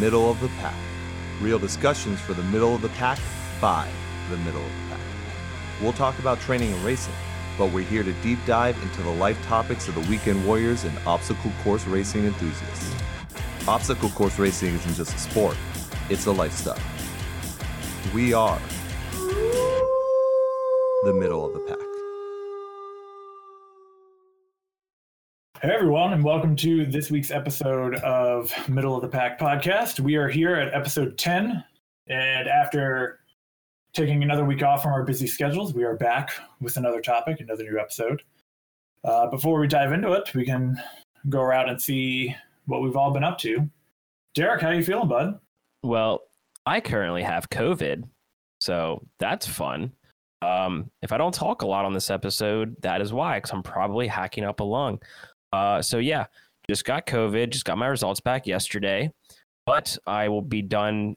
Middle of the Pack. Real discussions for the middle of the pack by the middle of the pack. We'll talk about training and racing, but we're here to deep dive into the life topics of the weekend warriors and obstacle course racing enthusiasts. Obstacle course racing isn't just a sport, it's a lifestyle. We are the middle of the pack. Hey everyone, and welcome to this week's episode of Middle of the Pack podcast. We are here at episode 10, and after taking another week off from our busy schedules, we are back with another topic, another new episode. Uh, before we dive into it, we can go around and see what we've all been up to. Derek, how you feeling, bud? Well, I currently have COVID, so that's fun. Um, if I don't talk a lot on this episode, that is why, because I'm probably hacking up a lung. Uh, so yeah, just got COVID, just got my results back yesterday, but I will be done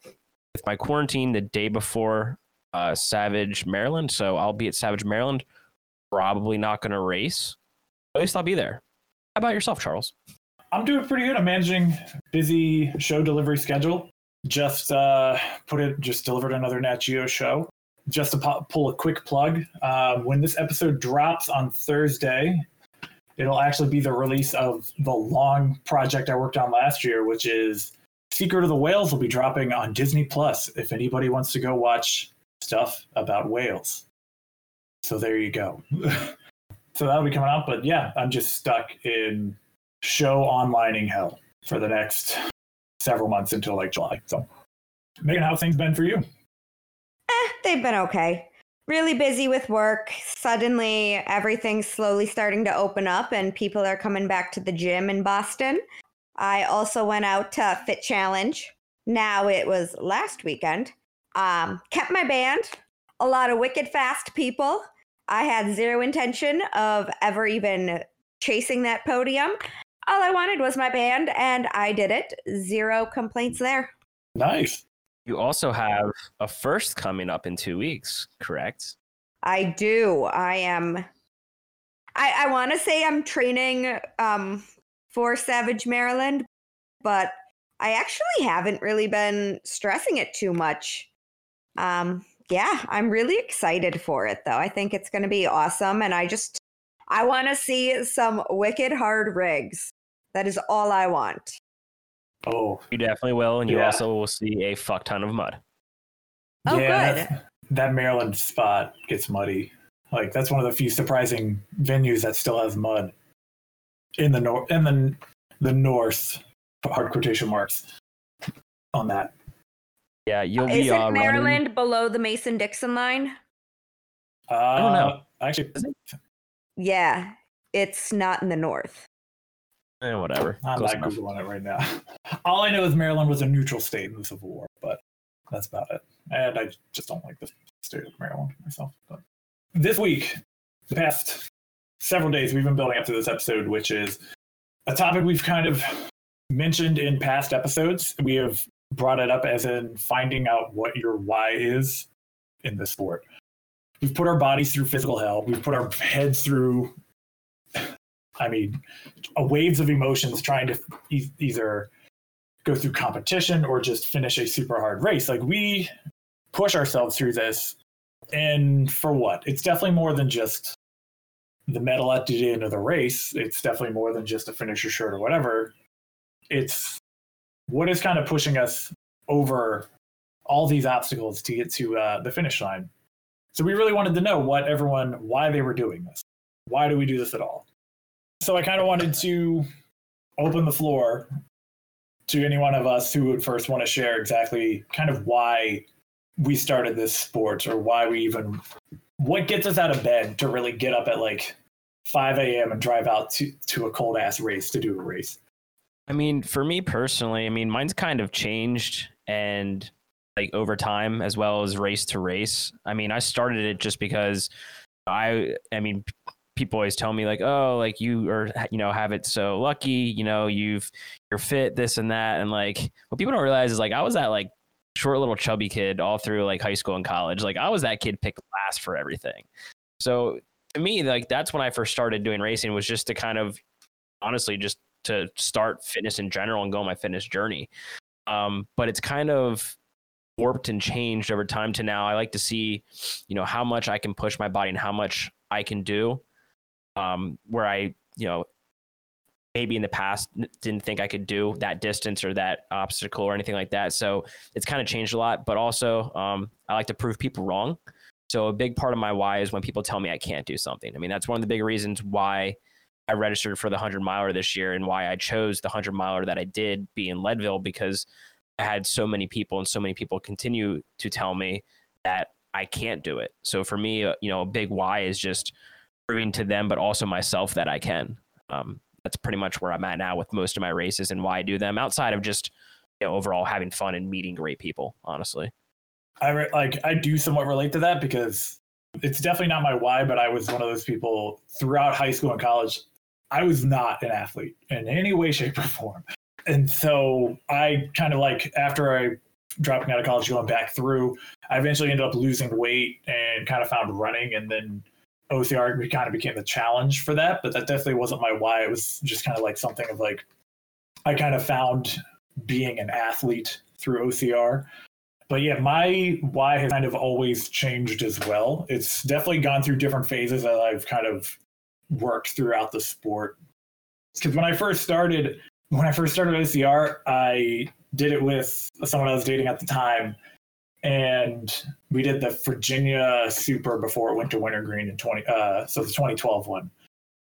with my quarantine the day before uh, Savage, Maryland. So I'll be at Savage, Maryland. Probably not going to race. At least I'll be there. How about yourself, Charles? I'm doing pretty good. I'm managing busy show delivery schedule. Just uh, put it, just delivered another Nat Geo show. Just to po- pull a quick plug, uh, when this episode drops on Thursday, it'll actually be the release of the long project I worked on last year, which is Secret of the Whales will be dropping on Disney Plus if anybody wants to go watch stuff about whales. So there you go. so that'll be coming out. But yeah, I'm just stuck in show onlining hell for the next several months until like July. So Megan, how things been for you? Eh, they've been okay really busy with work. Suddenly, everything's slowly starting to open up, and people are coming back to the gym in Boston. I also went out to Fit Challenge. Now it was last weekend. Um, kept my band. A lot of wicked fast people. I had zero intention of ever even chasing that podium. All I wanted was my band, and I did it. Zero complaints there. Nice. You also have a first coming up in two weeks, correct? I do. I am. I, I want to say I'm training um, for Savage Maryland, but I actually haven't really been stressing it too much. Um, yeah, I'm really excited for it though. I think it's going to be awesome, and I just I want to see some wicked hard rigs. That is all I want. Oh, you definitely will, and you yeah. also will see a fuck ton of mud. Oh, yeah, good. That, that Maryland spot gets muddy. Like that's one of the few surprising venues that still has mud in the north. In the the north, hard quotation marks on that. Yeah, you'll be. Is uh, Maryland running... below the Mason Dixon line? Uh, I don't know. Actually, yeah, it's not in the north. Eh, whatever. I'm Close not enough. googling it right now. All I know is Maryland was a neutral state in the Civil War, but that's about it. And I just don't like the state of Maryland myself. But this week, the past several days, we've been building up to this episode, which is a topic we've kind of mentioned in past episodes. We have brought it up as in finding out what your why is in the sport. We've put our bodies through physical hell. We've put our heads through I mean, waves of emotions trying to e- either go through competition or just finish a super hard race. Like we push ourselves through this, and for what? It's definitely more than just the medal at the end of the race. It's definitely more than just a finisher shirt or whatever. It's what is kind of pushing us over all these obstacles to get to uh, the finish line. So we really wanted to know what everyone, why they were doing this. Why do we do this at all? So I kind of wanted to open the floor to any one of us who would first want to share exactly kind of why we started this sport or why we even what gets us out of bed to really get up at like 5 a.m. and drive out to, to a cold ass race to do a race. I mean, for me personally, I mean, mine's kind of changed and like over time as well as race to race. I mean, I started it just because I, I mean, people always tell me like, oh, like you are, you know, have it so lucky, you know, you've you're fit, this and that, and like what people don't realize is like I was that like short little chubby kid all through like high school and college. Like I was that kid picked last for everything. So to me, like that's when I first started doing racing was just to kind of honestly just to start fitness in general and go on my fitness journey. Um, but it's kind of warped and changed over time to now I like to see, you know, how much I can push my body and how much I can do. Um, where I, you know, maybe in the past didn't think I could do that distance or that obstacle or anything like that. So it's kind of changed a lot. But also, um, I like to prove people wrong. So a big part of my why is when people tell me I can't do something. I mean, that's one of the big reasons why I registered for the 100 miler this year and why I chose the 100 miler that I did be in Leadville because I had so many people and so many people continue to tell me that I can't do it. So for me, uh, you know, a big why is just proving to them, but also myself that I can. Um, that's pretty much where I'm at now with most of my races and why I do them outside of just you know, overall having fun and meeting great people, honestly. I re- like I do somewhat relate to that because it's definitely not my why, but I was one of those people throughout high school and college. I was not an athlete in any way, shape, or form. And so I kind of like after I dropping out of college, going back through, I eventually ended up losing weight and kind of found running and then OCR kind of became the challenge for that. But that definitely wasn't my why. It was just kind of like something of like I kind of found being an athlete through OCR but yeah, my why has kind of always changed as well. It's definitely gone through different phases that I've kind of worked throughout the sport. Because when I first started, when I first started OCR, I did it with someone I was dating at the time, and we did the Virginia Super before it went to Wintergreen in twenty. Uh, so the 2012 one,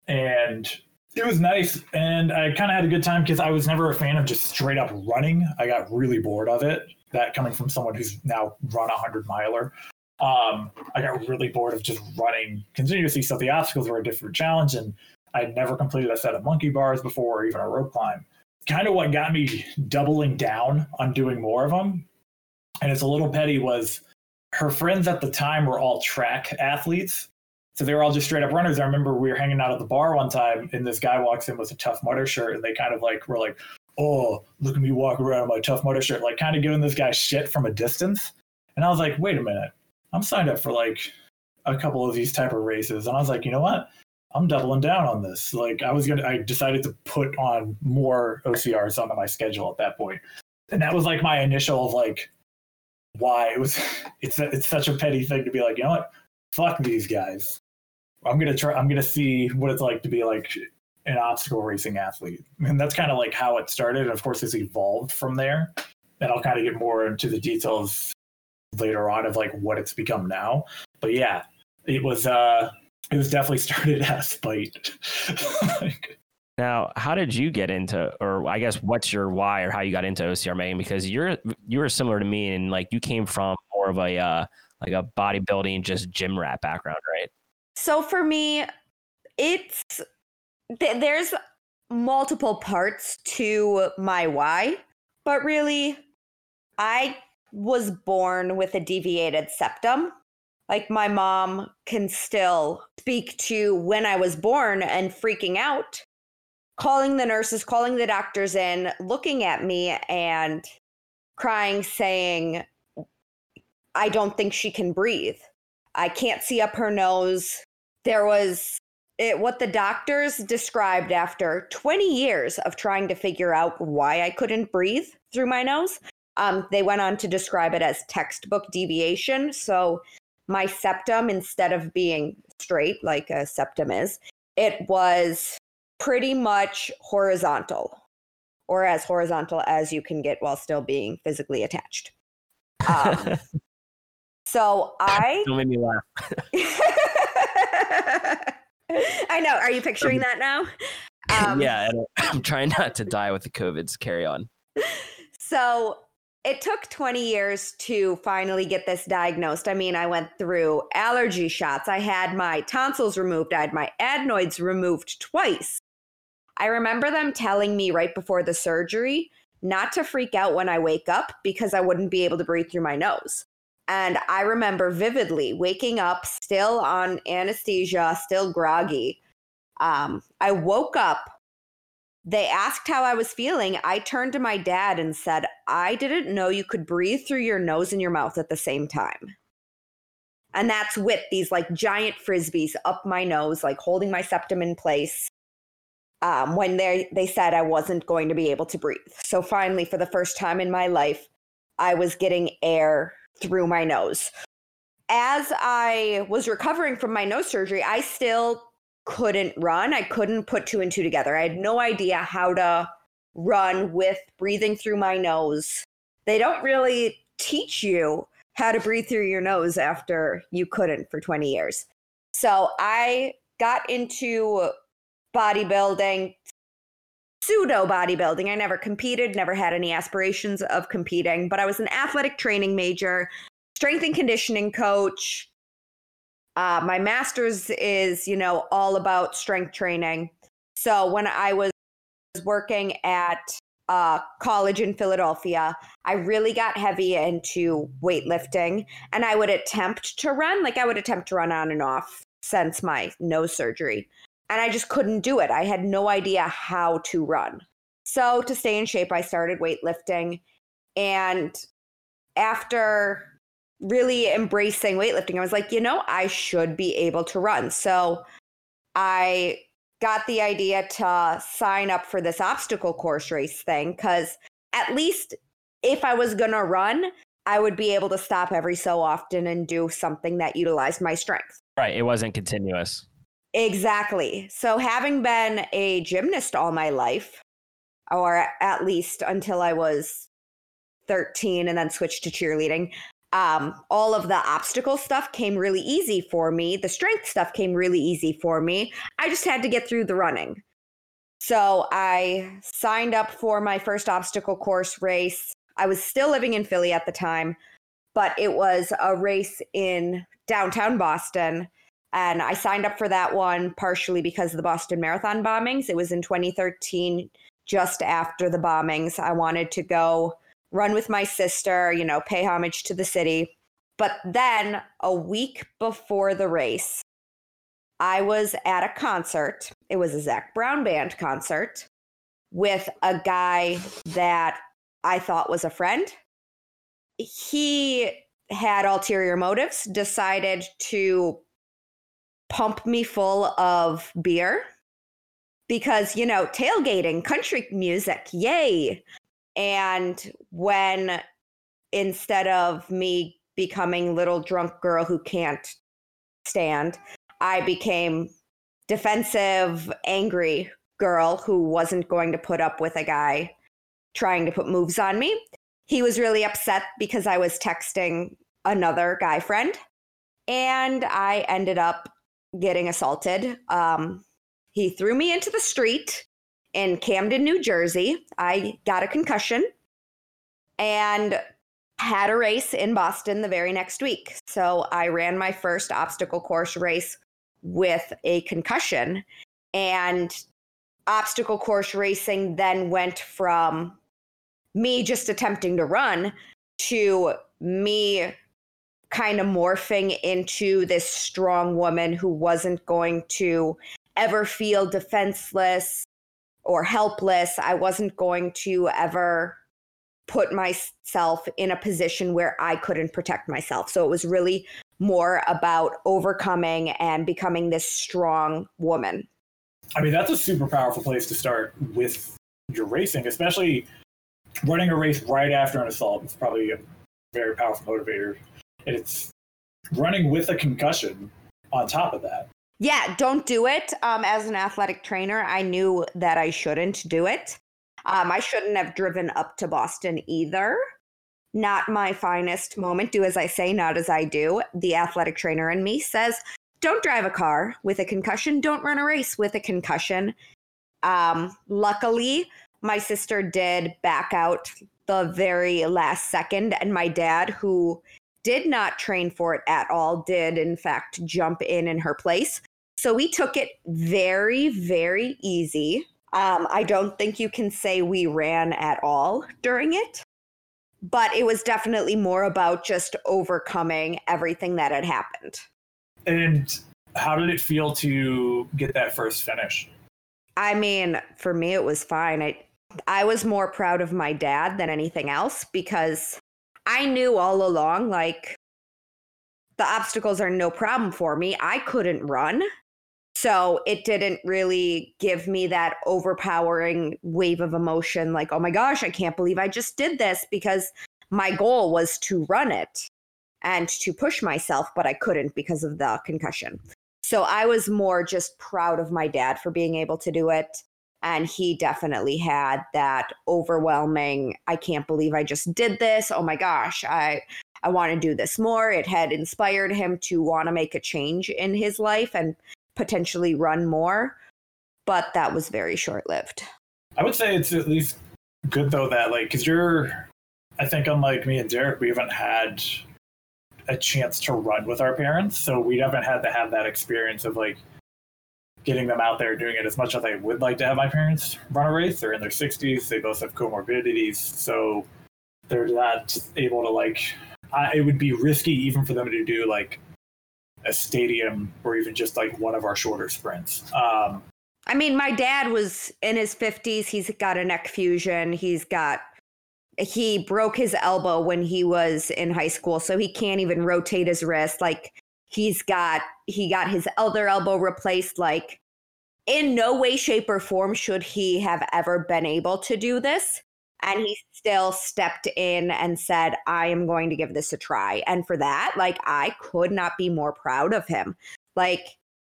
and it was nice, and I kind of had a good time because I was never a fan of just straight up running. I got really bored of it that coming from someone who's now run a hundred miler. Um, I got really bored of just running continuously. So the obstacles were a different challenge, and I'd never completed a set of monkey bars before or even a rope climb. Kind of what got me doubling down on doing more of them. And it's a little petty was her friends at the time were all track athletes. So they were all just straight up runners. I remember we were hanging out at the bar one time and this guy walks in with a Tough Mudder shirt and they kind of like were like, oh, look at me walk around in my Tough Mudder shirt, like kind of giving this guy shit from a distance. And I was like, wait a minute, I'm signed up for like a couple of these type of races. And I was like, you know what? I'm doubling down on this. Like I was gonna, I decided to put on more OCRs onto my schedule at that. And that was like my initial like why it was. It's a, it's such a petty thing to be like, you know what? Fuck these guys. I'm gonna try. I'm gonna see what it's like to be like an obstacle racing athlete. And that's kind of like how it started. And of course, it's evolved from there. And I'll kind of get more into the details later on of like what it's become now. But yeah, it was uh it was definitely started as spite. now, how did you get into or I guess what's your why or how you got into OCR making? Because you're you were similar to me and like you came from more of a uh like a bodybuilding just gym rat background, right? So for me, it's th- there's multiple parts to my why, but really, I was born with a deviated septum. Like my mom can still speak to when I was born and freaking out, calling the nurses, calling the doctors in, looking at me and crying, saying, I don't think she can breathe. I can't see up her nose. There was it, what the doctors described after 20 years of trying to figure out why I couldn't breathe through my nose. Um, they went on to describe it as textbook deviation. So my septum, instead of being straight like a septum is, it was pretty much horizontal, or as horizontal as you can get while still being physically attached. Um, so I. Don't make me laugh. I know. Are you picturing that now? Um, yeah, I'm trying not to die with the COVIDs. Carry on. So it took 20 years to finally get this diagnosed. I mean, I went through allergy shots. I had my tonsils removed. I had my adenoids removed twice. I remember them telling me right before the surgery not to freak out when I wake up because I wouldn't be able to breathe through my nose. And I remember vividly waking up still on anesthesia, still groggy. Um, I woke up. They asked how I was feeling. I turned to my dad and said, I didn't know you could breathe through your nose and your mouth at the same time. And that's with these like giant frisbees up my nose, like holding my septum in place. Um, when they they said I wasn't going to be able to breathe. So finally, for the first time in my life, I was getting air through my nose. As I was recovering from my nose surgery, I still couldn't run. I couldn't put two and two together. I had no idea how to run with breathing through my nose. They don't really teach you how to breathe through your nose after you couldn't for 20 years. So I got into bodybuilding, pseudo bodybuilding. I never competed, never had any aspirations of competing, but I was an athletic training major, strength and conditioning coach. Uh, my master's is, you know, all about strength training. So when I was working at uh, college in Philadelphia, I really got heavy into weightlifting and I would attempt to run, like I would attempt to run on and off since my nose surgery. And I just couldn't do it. I had no idea how to run. So, to stay in shape, I started weightlifting. And after really embracing weightlifting, I was like, you know, I should be able to run. So, I got the idea to sign up for this obstacle course race thing because at least if I was going to run, I would be able to stop every so often and do something that utilized my strength. Right. It wasn't continuous. Exactly. So, having been a gymnast all my life, or at least until I was 13 and then switched to cheerleading, um, all of the obstacle stuff came really easy for me. The strength stuff came really easy for me. I just had to get through the running. So I signed up for my first obstacle course race. I was still living in Philly at the time, but it was a race in downtown Boston. And I signed up for that one partially because of the Boston Marathon bombings. It was in 2013, just after the bombings. I wanted to go run with my sister, you know, pay homage to the city. But then a week before the race, I was at a concert. It was a Zac Brown band concert with a guy that I thought was a friend. He had ulterior motives, decided to pump me full of beer because, you know, tailgating, country music, yay. And when instead of me becoming little drunk girl who can't stand, I became defensive, angry girl who wasn't going to put up with a guy trying to put moves on me. He was really upset because I was texting another guy friend. And I ended up getting assaulted. Um, he threw me into the street in Camden, New Jersey. I got a concussion and had a race in Boston the very next week. So I ran my first obstacle course race with a concussion. And obstacle course racing then went from me just attempting to run to me kind of morphing into this strong woman who wasn't going to ever feel defenseless or helpless. I wasn't going to ever put myself in a position where I couldn't protect myself. So it was really more about overcoming and becoming this strong woman. I mean, that's a super powerful place to start with your racing, especially running a race right after an assault. It's probably a very powerful motivator. It's running with a concussion on top of that. Yeah, don't do it. Um, as an athletic trainer, I knew that I shouldn't do it. Um, I shouldn't have driven up to Boston either. Not my finest moment. Do as I say, not as I do. The athletic trainer in me says, don't drive a car with a concussion. Don't run a race with a concussion. Um, luckily, my sister did back out the very last second, and my dad, who did not train for it at all, did in fact jump in in her place. So we took it very, very easy. Um, I don't think you can say we ran at all during it, but it was definitely more about just overcoming everything that had happened. And how did it feel to get that first finish? I mean, for me, it was fine. I, I was more proud of my dad than anything else because I knew all along, like, the obstacles are no problem for me. I couldn't run. So it didn't really give me that overpowering wave of emotion like, oh my gosh, I can't believe I just did this because my goal was to run it and to push myself, but I couldn't because of the concussion. So I was more just proud of my dad for being able to do it. And he definitely had that overwhelming, I can't believe I just did this. Oh my gosh, I I want to do this more. It had inspired him to want to make a change in his life and potentially run more. But that was very short lived. I would say it's at least good though that like because you're I think unlike me and Derek, we haven't had a chance to run with our parents, so we haven't had to have that experience of like getting them out there doing it as much as I would like to have my parents run a race. They're in their 60s, they both have comorbidities, so they're not able to like. I, it would be risky even for them to do like a stadium or even just like one of our shorter sprints. Um, I mean, my dad was in his 50s. He's got a neck fusion. He's got he broke his elbow when he was in high school, so he can't even rotate his wrist. Like he's got he got his other elbow replaced. Like in no way, shape, or form should he have ever been able to do this. And he still stepped in and said, I am going to give this a try. And for that, like, I could not be more proud of him. Like,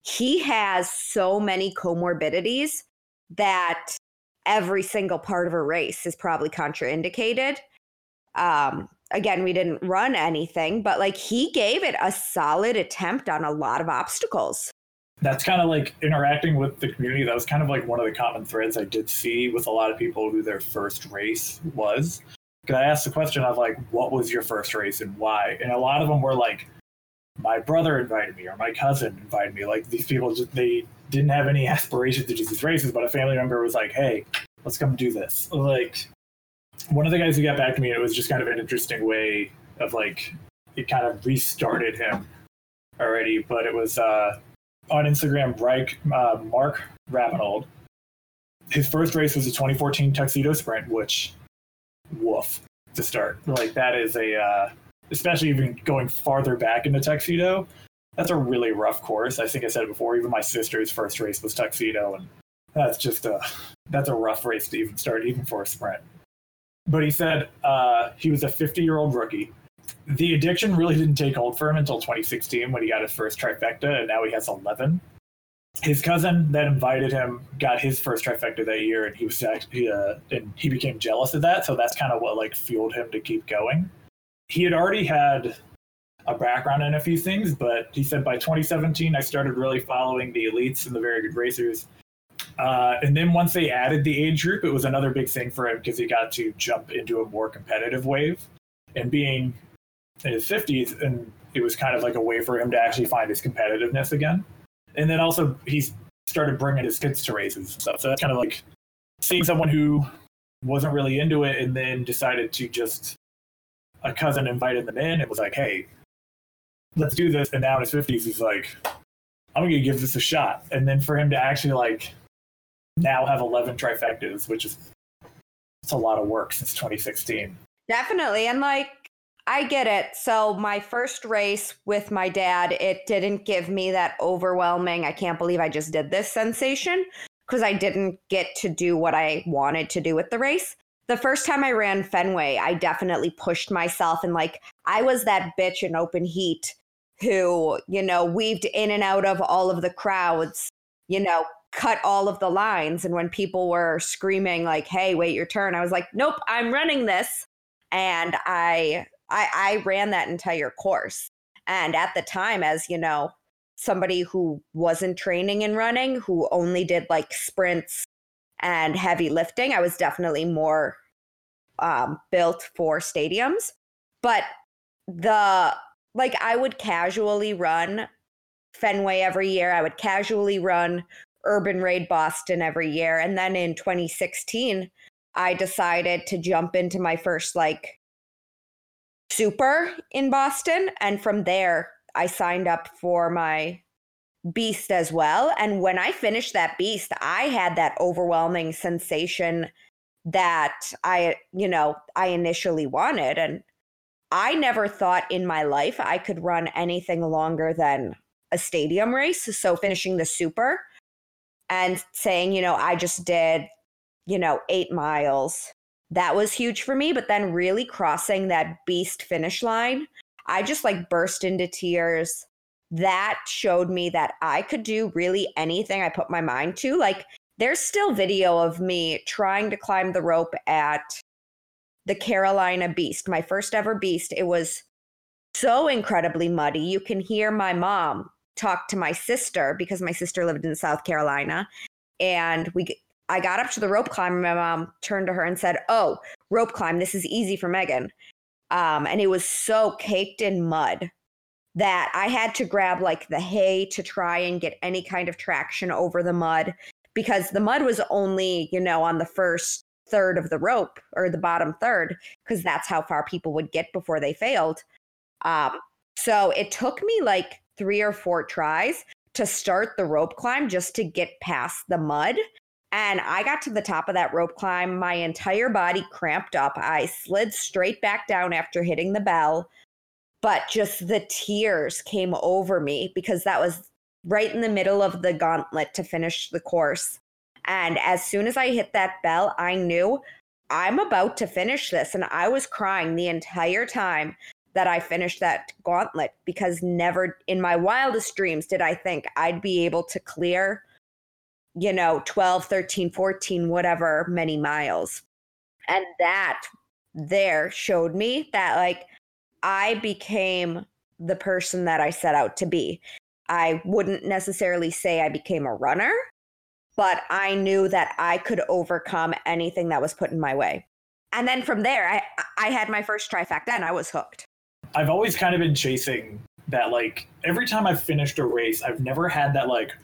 he has so many comorbidities that every single part of a race is probably contraindicated. Um, again, we didn't run anything, but like he gave it a solid attempt on a lot of obstacles. That's kind of like interacting with the community. That was kind of like one of the common threads I did see with a lot of people who their first race was. Because I asked the question of like, what was your first race and why? And a lot of them were like, my brother invited me or my cousin invited me. Like these people just they didn't have any aspirations to do these races, but a family member was like, "Hey, let's come do this." Like one of the guys who got back to me, it was just kind of an interesting way of like it kind of restarted him already. But it was uh, on Instagram, Reich, uh, Mark Ravenold. His first race was a 2014 Tuxedo Sprint, which woof to start. Like that is a uh, especially even going farther back into Tuxedo that's a really rough course. I think I said it before. Even my sister's first race was tuxedo, and that's just a that's a rough race to even start, even for a sprint. But he said uh, he was a 50 year old rookie. The addiction really didn't take hold for him until 2016 when he got his first trifecta, and now he has 11. His cousin that invited him got his first trifecta that year, and he was uh, and he became jealous of that. So that's kind of what like fueled him to keep going. He had already had a background in a few things, but he said by 2017, I started really following the elites and the very good racers. Uh, and then once they added the age group, it was another big thing for him because he got to jump into a more competitive wave. And being in his 50s, and it was kind of like a way for him to actually find his competitiveness again. And then also, he's started bringing his kids to races and stuff. So that's kind of like seeing someone who wasn't really into it and then decided to just a cousin invited them in and was like, hey, let's do this. And now in his 50s, he's like, I'm going to give this a shot. And then for him to actually like now have 11 trifectas, which is it's a lot of work since 2016. Definitely. And like, I get it. So my first race with my dad, it didn't give me that overwhelming, I can't believe I just did this sensation because I didn't get to do what I wanted to do with the race. The first time I ran Fenway, I definitely pushed myself and like I was that bitch in open heat who, you know, weaved in and out of all of the crowds, you know, cut all of the lines. And when people were screaming, like, hey, wait your turn, I was like, nope, I'm running this. And I I, I ran that entire course. And at the time, as you know, somebody who wasn't training in running, who only did like sprints and heavy lifting, I was definitely more um, built for stadiums. But the like I would casually run Fenway every year. I would casually run Urban Raid Boston every year. And then in 2016, I decided to jump into my first like super in Boston. And from there, I signed up for my beast as well. And when I finished that beast, I had that overwhelming sensation that I, you know, I initially wanted. And I never thought in my life I could run anything longer than a stadium race. So finishing the super and saying, you know, I just did, you know, eight miles. That was huge for me. But then really crossing that beast finish line, I just like burst into tears. That showed me that I could do really anything I put my mind to. Like, there's still video of me trying to climb the rope at the Carolina Beast, my first ever beast. It was so incredibly muddy. You can hear my mom talk to my sister because my sister lived in South Carolina. And we I got up to the rope climb my mom turned to her and said, Oh, rope climb, this is easy for Megan. Um, and it was so caked in mud that I had to grab like the hay to try and get any kind of traction over the mud because the mud was only, you know, on the first third of the rope or the bottom third, because that's how far people would get before they failed. Um, so it took me like three or four tries to start the rope climb just to get past the mud. And I got to the top of that rope climb. My entire body cramped up. I slid straight back down after hitting the bell. But just the tears came over me because that was right in the middle of the gauntlet to finish the course. And as soon as I hit that bell, I knew I'm about to finish this. And I was crying the entire time that I finished that gauntlet because never in my wildest dreams did I think I'd be able to clear, you know, 12, 13, 14, whatever many miles. And that there showed me that like I became the person that I set out to be. I wouldn't necessarily say I became a runner, but I knew that I could overcome anything that was put in my way. And then from there, I I had my first trifecta and I was hooked. I've always kind of been chasing that like every time I've finished a race, I've never had that like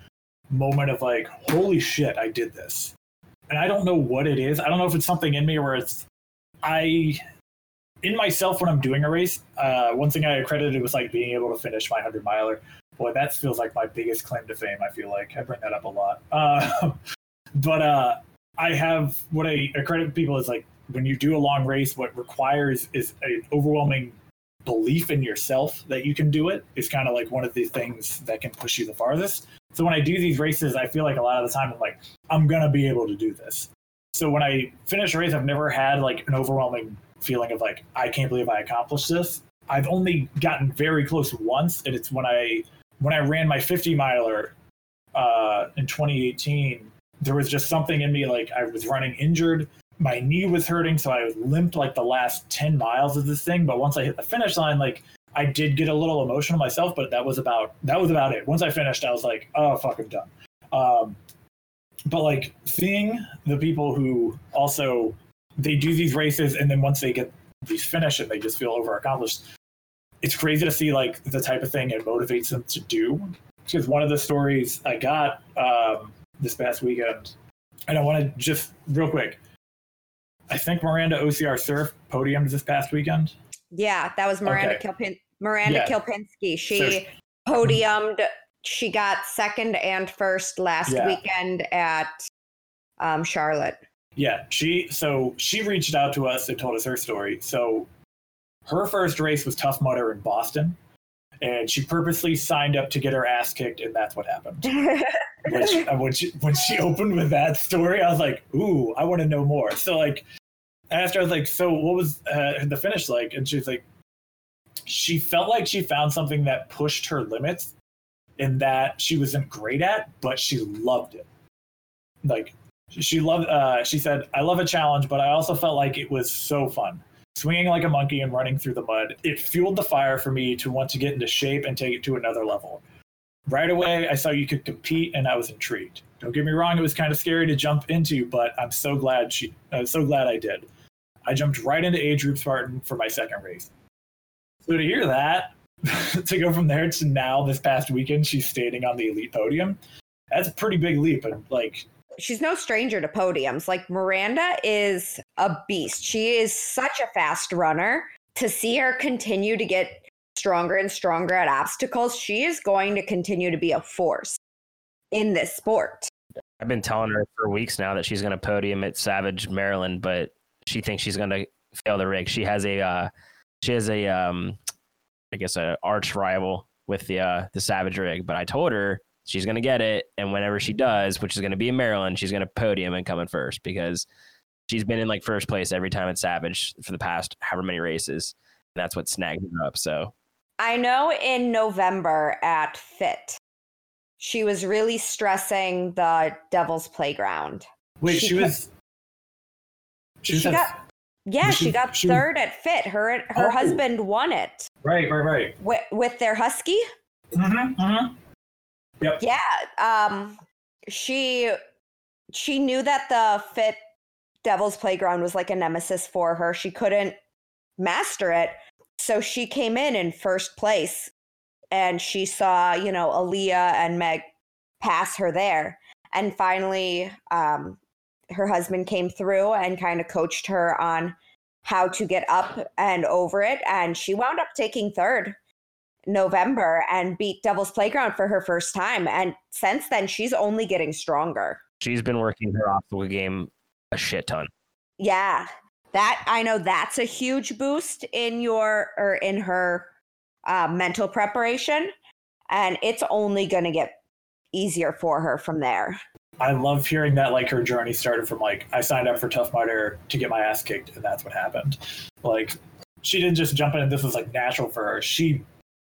moment of like, holy shit, I did this. And I don't know what it is. I don't know if it's something in me where it's I in myself when I'm doing a race, uh, one thing I accredited was like being able to finish my hundred miler. Boy, that feels like my biggest claim to fame. I feel like I bring that up a lot. Uh, but uh, I have what I accredit people is like when you do a long race, what requires is an overwhelming belief in yourself that you can do it is kind of like one of the things that can push you the farthest. So when I do these races, I feel like a lot of the time I'm like, I'm gonna be able to do this. So when I finish a race, I've never had like an overwhelming feeling of like, I can't believe I accomplished this. I've only gotten very close once, and it's when I when I ran my 50 miler uh, in 2018. There was just something in me like I was running injured my knee was hurting, so I limped like the last 10 miles of this thing. But once I hit the finish line, like I did get a little emotional myself, but that was about that was about it. Once I finished, I was like, oh fuck, I'm done. Um, but like seeing the people who also they do these races and then once they get these finish and they just feel over accomplished, it's crazy to see like the type of thing it motivates them to do. Because one of the stories I got um, this past weekend, and I want to just real quick I think Miranda OCR Surf podiumed this past weekend. Yeah, that was Miranda okay. Kilpin- Miranda yeah. Kilpinski. She so, podiumed. She got second and first last yeah. weekend at um, Charlotte. Yeah, she so she reached out to us and told us her story. So her first race was Tough Mudder in Boston, and she purposely signed up to get her ass kicked, and that's what happened. Which, uh, when she when she opened with that story, I was like, "Ooh, I want to know more." So like, after I was like, "So what was uh, the finish like?" And she's like, she felt like she found something that pushed her limits, in that she wasn't great at, but she loved it. Like she loved. Uh, she said, "I love a challenge, but I also felt like it was so fun." Swinging like a monkey and running through the mud. It fueled the fire for me to want to get into shape and take it to another level. Right away, I saw you could compete, and I was intrigued. Don't get me wrong; it was kind of scary to jump into, but I'm so glad she. I'm so glad I did. I jumped right into age group Spartan for my second race. So to hear that, to go from there to now, this past weekend, she's standing on the elite podium. That's a pretty big leap, and like she's no stranger to podiums. Like Miranda is a beast. She is such a fast runner. To see her continue to get stronger and stronger at obstacles, she is going to continue to be a force in this sport. I've been telling her for weeks now that she's going to podium at Savage, Maryland, but she thinks she's going to fail the rig. She has a, uh, she has a, um, I guess, a arch rival with the uh, the Savage rig, but I told her she's gonna get it, and whenever she does, which is gonna be in Maryland, she's gonna podium and come in first because she's been in like first place every time at Savage for the past however many races. And that's what snagged her up. So I know in November at Fit, she was really stressing the Devil's Playground. Wait, She she, was. She, was She at- got yeah, she, she- got she- third at Fit. Her her Oh. husband won it right, right, right. with, with their husky. Mm-hmm, mm-hmm. Yeah, um, she she knew that the Fit Devil's Playground was like a nemesis for her. She couldn't master it, so she came in in first place, and she saw you know Aaliyah and Meg pass her there, and finally, um, her husband came through and kind of coached her on how to get up and over it, and she wound up taking third. November and beat Devil's Playground for her first time. And since then, she's only getting stronger. she's been working her obstacle game a shit ton. Yeah, that I know that's a huge boost in your or in her uh, mental preparation, and it's only going to get easier for her from there. I love hearing that like her journey started from like I signed up for Tough Mudder to get my ass kicked and that's what happened. Like she didn't just jump in and this was like natural for her. She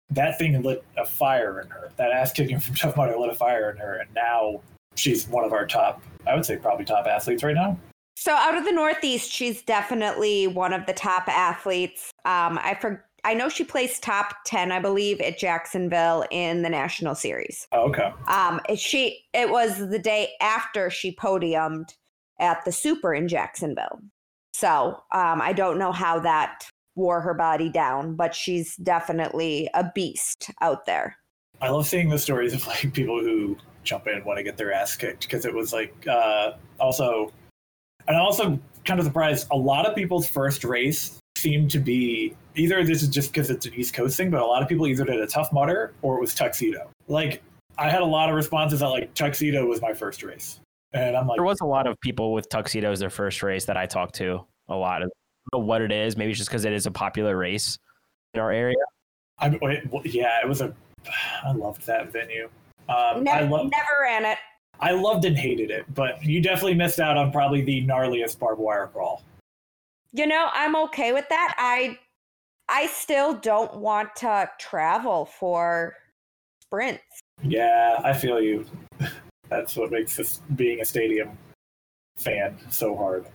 that thing lit a fire in her. That ass kicking from Tough Mudder lit a fire in her and now she's one of our top I would say probably top athletes right now. So out of the Northeast, she's definitely one of the top athletes. Um, I for I know she placed top ten, I believe, at Jacksonville in the national series. Oh, okay. Um, she it was the day after she podiumed at the Super in Jacksonville. So um, I don't know how that wore her body down, but she's definitely a beast out there. I love seeing the stories of like people who jump in and want to get their ass kicked because it was like uh, also, and I also kind of surprised. A lot of people's first race seemed to be either this is just because it's an East Coast thing, but a lot of people either did a tough mudder or it was tuxedo. Like I had a lot of responses that like tuxedo was my first race, and I'm like, There was a lot of people with tuxedos their first race that I talked to a lot. I don't know what it is. Maybe it's just because it is a popular race in our area. I, wait, well, yeah, it was a. I loved that venue. Um, Ne- I love. never ran it. I loved and hated it, but you definitely missed out on probably the gnarliest barbed wire crawl. You know, I'm okay with that. I I still don't want to travel for sprints. Yeah, I feel you. That's what makes this being a stadium fan so hard.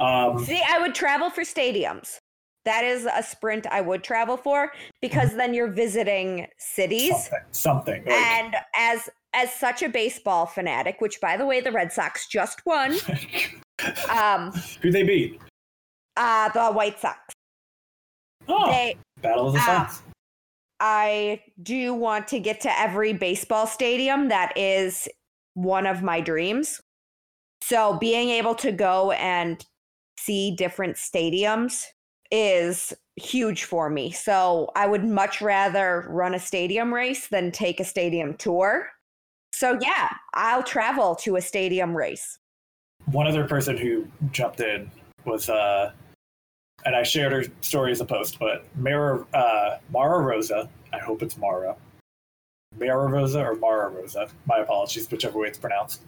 Um, See, I would travel for stadiums. That is a sprint I would travel for because then you're visiting cities. something, something. Like, And as as such a baseball fanatic, which by the way, the Red Sox just won, um, who they beat? uh, the White Sox. Oh, They, Battle of the Ah. Suns. I do want to get to every baseball stadium. That is one of my dreams. So being able to go and see different stadiums is huge for me. So I would much rather run a stadium race than take a stadium tour. So yeah, I'll travel to a stadium race. One other person who jumped in was, uh, and I shared her story as a post, but Mara, uh, Mara Rosa. I hope it's Mara. Mara Rosa or Mara Rosa. My apologies, whichever way it's pronounced.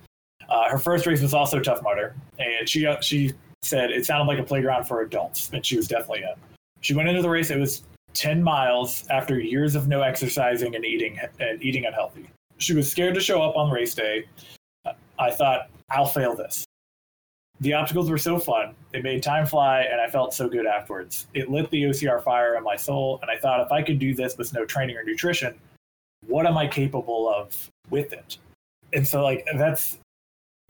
Uh, her first race was also Tough Mudder, and she uh, she said it sounded like a playground for adults, and she was definitely in. She went into the race. It was ten miles after years of no exercising and eating and eating unhealthy. She was scared to show up on race day. I thought I'll fail this. The obstacles were so fun. They made time fly, and I felt so good afterwards. It lit the OCR fire in my soul, and I thought if I could do this with no training or nutrition, what am I capable of with it? And so, like, that's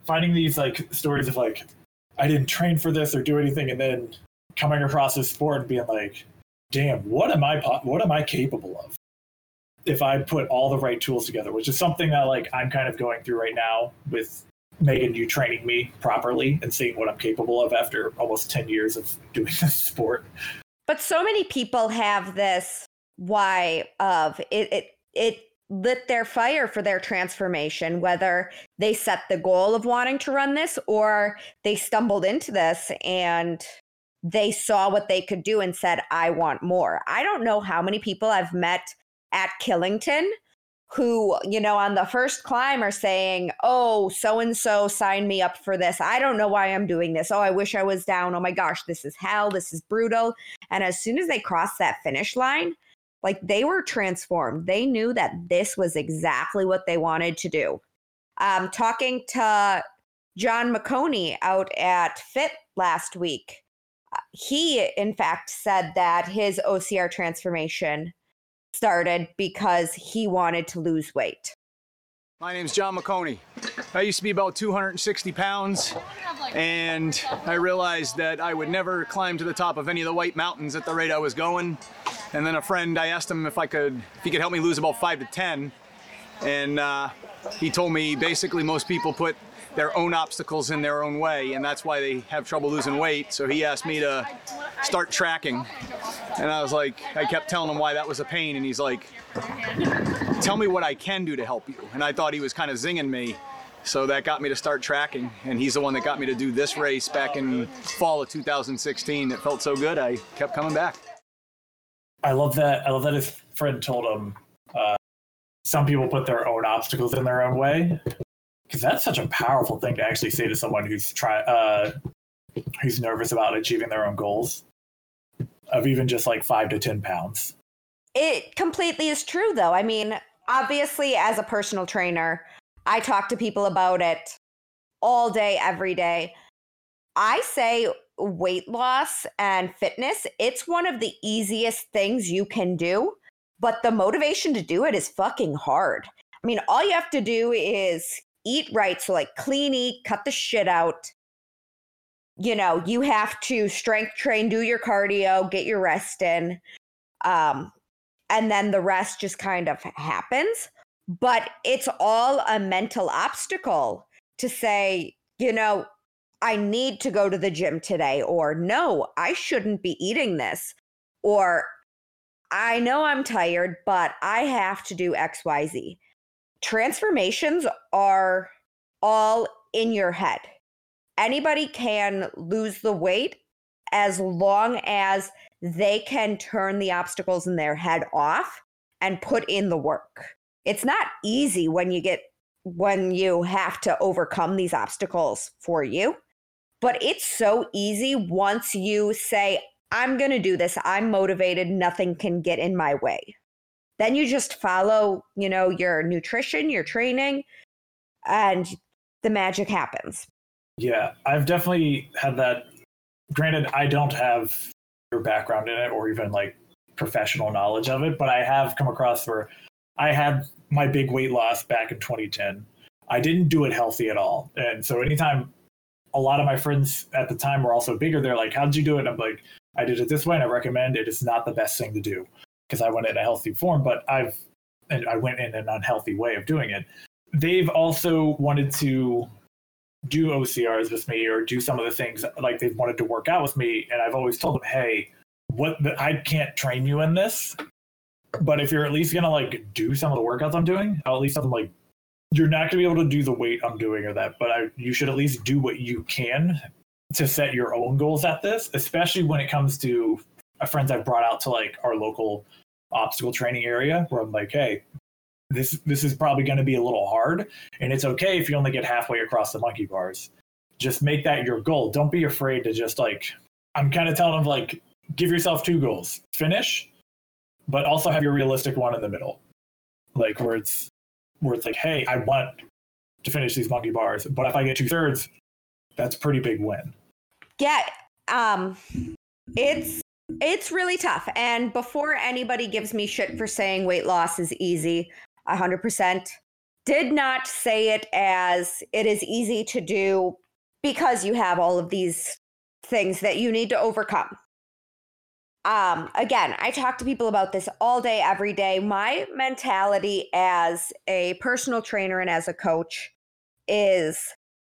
finding these like stories of like, I didn't train for this or do anything, and then coming across this sport and being like, damn, what am I what am I capable of? If I put all the right tools together, which is something that like I'm kind of going through right now with Megan, you training me properly and seeing what I'm capable of after almost 10 years of doing this sport. But so many people have this why of it it it lit their fire for their transformation whether they set the goal of wanting to run this or they stumbled into this and they saw what they could do and said I want more. I don't know how many people I've met at Killington who, you know, on the first climb are saying, oh, so and so signed me up for this. I don't know why I'm doing this. Oh, I wish I was down. Oh my gosh, this is hell. This is brutal. And as soon as they cross that finish line, like they were transformed. They knew that this was exactly what they wanted to do. Um, talking to John McConey out at Fit last week, uh, he, in fact, said that his OCR transformation started because he wanted to lose weight. My name's John McConey. I used to be about 260 pounds, and I realized that I would never climb to the top of any of the White Mountains at the rate I was going. And then a friend, I asked him if I could, if he could help me lose about five to 10, and uh, he told me basically most people put their own obstacles in their own way, and that's why they have trouble losing weight. So he asked me to start tracking. And I was like, I kept telling him why that was a pain, and he's like, tell me what I can do to help you. And I thought he was kind of zinging me. So that got me to start tracking, and he's the one that got me to do this race back in fall of 2016. It felt so good, I kept coming back. I love that. I love that his friend told him uh, some people put their own obstacles in their own way, because that's such a powerful thing to actually say to someone who's try uh, who's nervous about achieving their own goals of even just like five to ten pounds. It completely is true, though. I mean, obviously, as a personal trainer, I talk to people about it all day, every day. I say weight loss and fitness, it's one of the easiest things you can do, but the motivation to do it is fucking hard. I mean, all you have to do is eat right. So, like, clean eat, cut the shit out. You know, you have to strength train, do your cardio, get your rest in. Um, and then the rest just kind of happens. But it's all a mental obstacle to say, you know, I need to go to the gym today, or no, I shouldn't be eating this, or I know I'm tired, but I have to do XYZ transformations are all in your head. Anybody can lose the weight as long as they can turn the obstacles in their head off and put in the work. It's not easy when you get when you have to overcome these obstacles for you, but it's so easy once you say I'm going to do this. I'm motivated. Nothing can get in my way. Then you just follow, you know, your nutrition, your training, and the magic happens. Yeah, I've definitely had that. Granted, I don't have your background in it or even like professional knowledge of it, but I have come across where I had my big weight loss back in 2010. I didn't do it healthy at all. And so anytime a lot of my friends at the time were also bigger, they're like, How did you do it? And I'm like, I did it this way and I recommend it. it is not the best thing to do because I went in a healthy form, but I've and I went in an unhealthy way of doing it. They've also wanted to do OCRs with me or do some of the things like they've wanted to work out with me, and I've always told them, hey, what the, I can't train you in this, but if you're at least gonna like do some of the workouts I'm doing, I'll at least something like you're not gonna be able to do the weight I'm doing or that, but I, you should at least do what you can to set your own goals at this, especially when it comes to friends I've brought out to like our local obstacle training area where I'm like, hey, this this is probably going to be a little hard, and it's okay if you only get halfway across the monkey bars. Just make that your goal. Don't be afraid to just like. I'm kind of telling them like, give yourself two goals: finish, but also have your realistic one in the middle, like where it's where it's like, hey, I want to finish these monkey bars, but if I get two thirds, that's a pretty big win. Yeah, um, it's it's really tough. And before anybody gives me shit for saying weight loss is easy, 100% did not say it as it is easy to do because you have all of these things that you need to overcome. Um, again, I talk to people about this all day, every day. My mentality as a personal trainer and as a coach is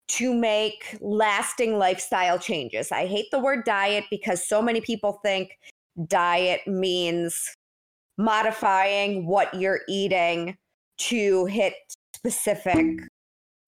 to make lasting lifestyle changes. I hate the word diet because so many people think diet means modifying what you're eating to hit specific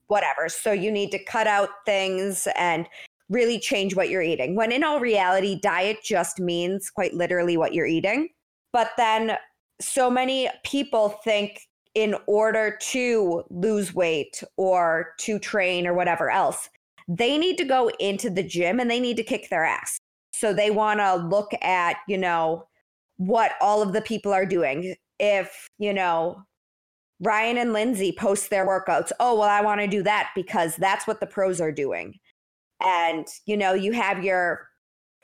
whatever. So you need to cut out things and really change what you're eating. When in all reality, diet just means quite literally what you're eating. But then so many people think in order to lose weight or to train or whatever else, they need to go into the gym and they need to kick their ass. So they want to look at, you know, what all of the people are doing. If, you know, Ryan and Lindsay post their workouts, oh, well, I want to do that because that's what the pros are doing. And, you know, you have your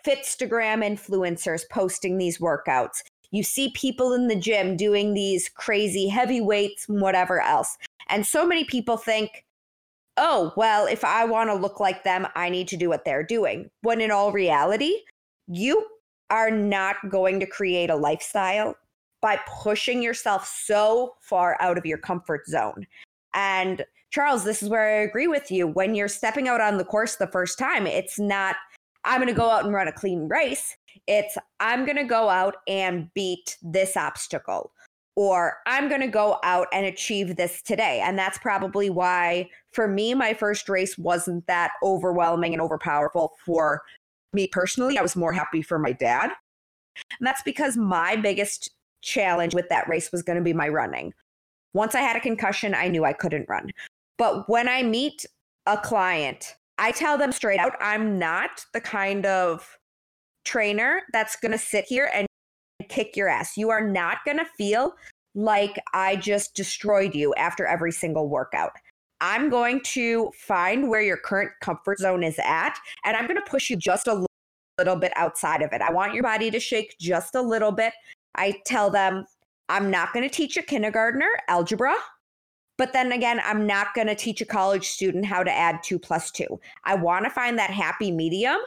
Fitstagram influencers posting these workouts. You see people in the gym doing these crazy heavy weights and whatever else. And so many people think, oh, well, if I want to look like them, I need to do what they're doing. When in all reality, you are not going to create a lifestyle by pushing yourself so far out of your comfort zone. And Charles, this is where I agree with you. When you're stepping out on the course the first time, it's not, I'm going to go out and run a clean race. It's, I'm going to go out and beat this obstacle, or I'm going to go out and achieve this today. And that's probably why, for me, my first race wasn't that overwhelming and overpowerful for me personally. I was more happy for my dad. And that's because my biggest challenge with that race was going to be my running. Once I had a concussion, I knew I couldn't run. But when I meet a client, I tell them straight out, I'm not the kind of trainer that's going to sit here and kick your ass. You are not going to feel like I just destroyed you after every single workout. I'm going to find where your current comfort zone is at, and I'm going to push you just a little bit outside of it. I want your body to shake just a little bit. I tell them, I'm not going to teach a kindergartner algebra. But then again, I'm not going to teach a college student how to add two plus two. I want to find that happy medium,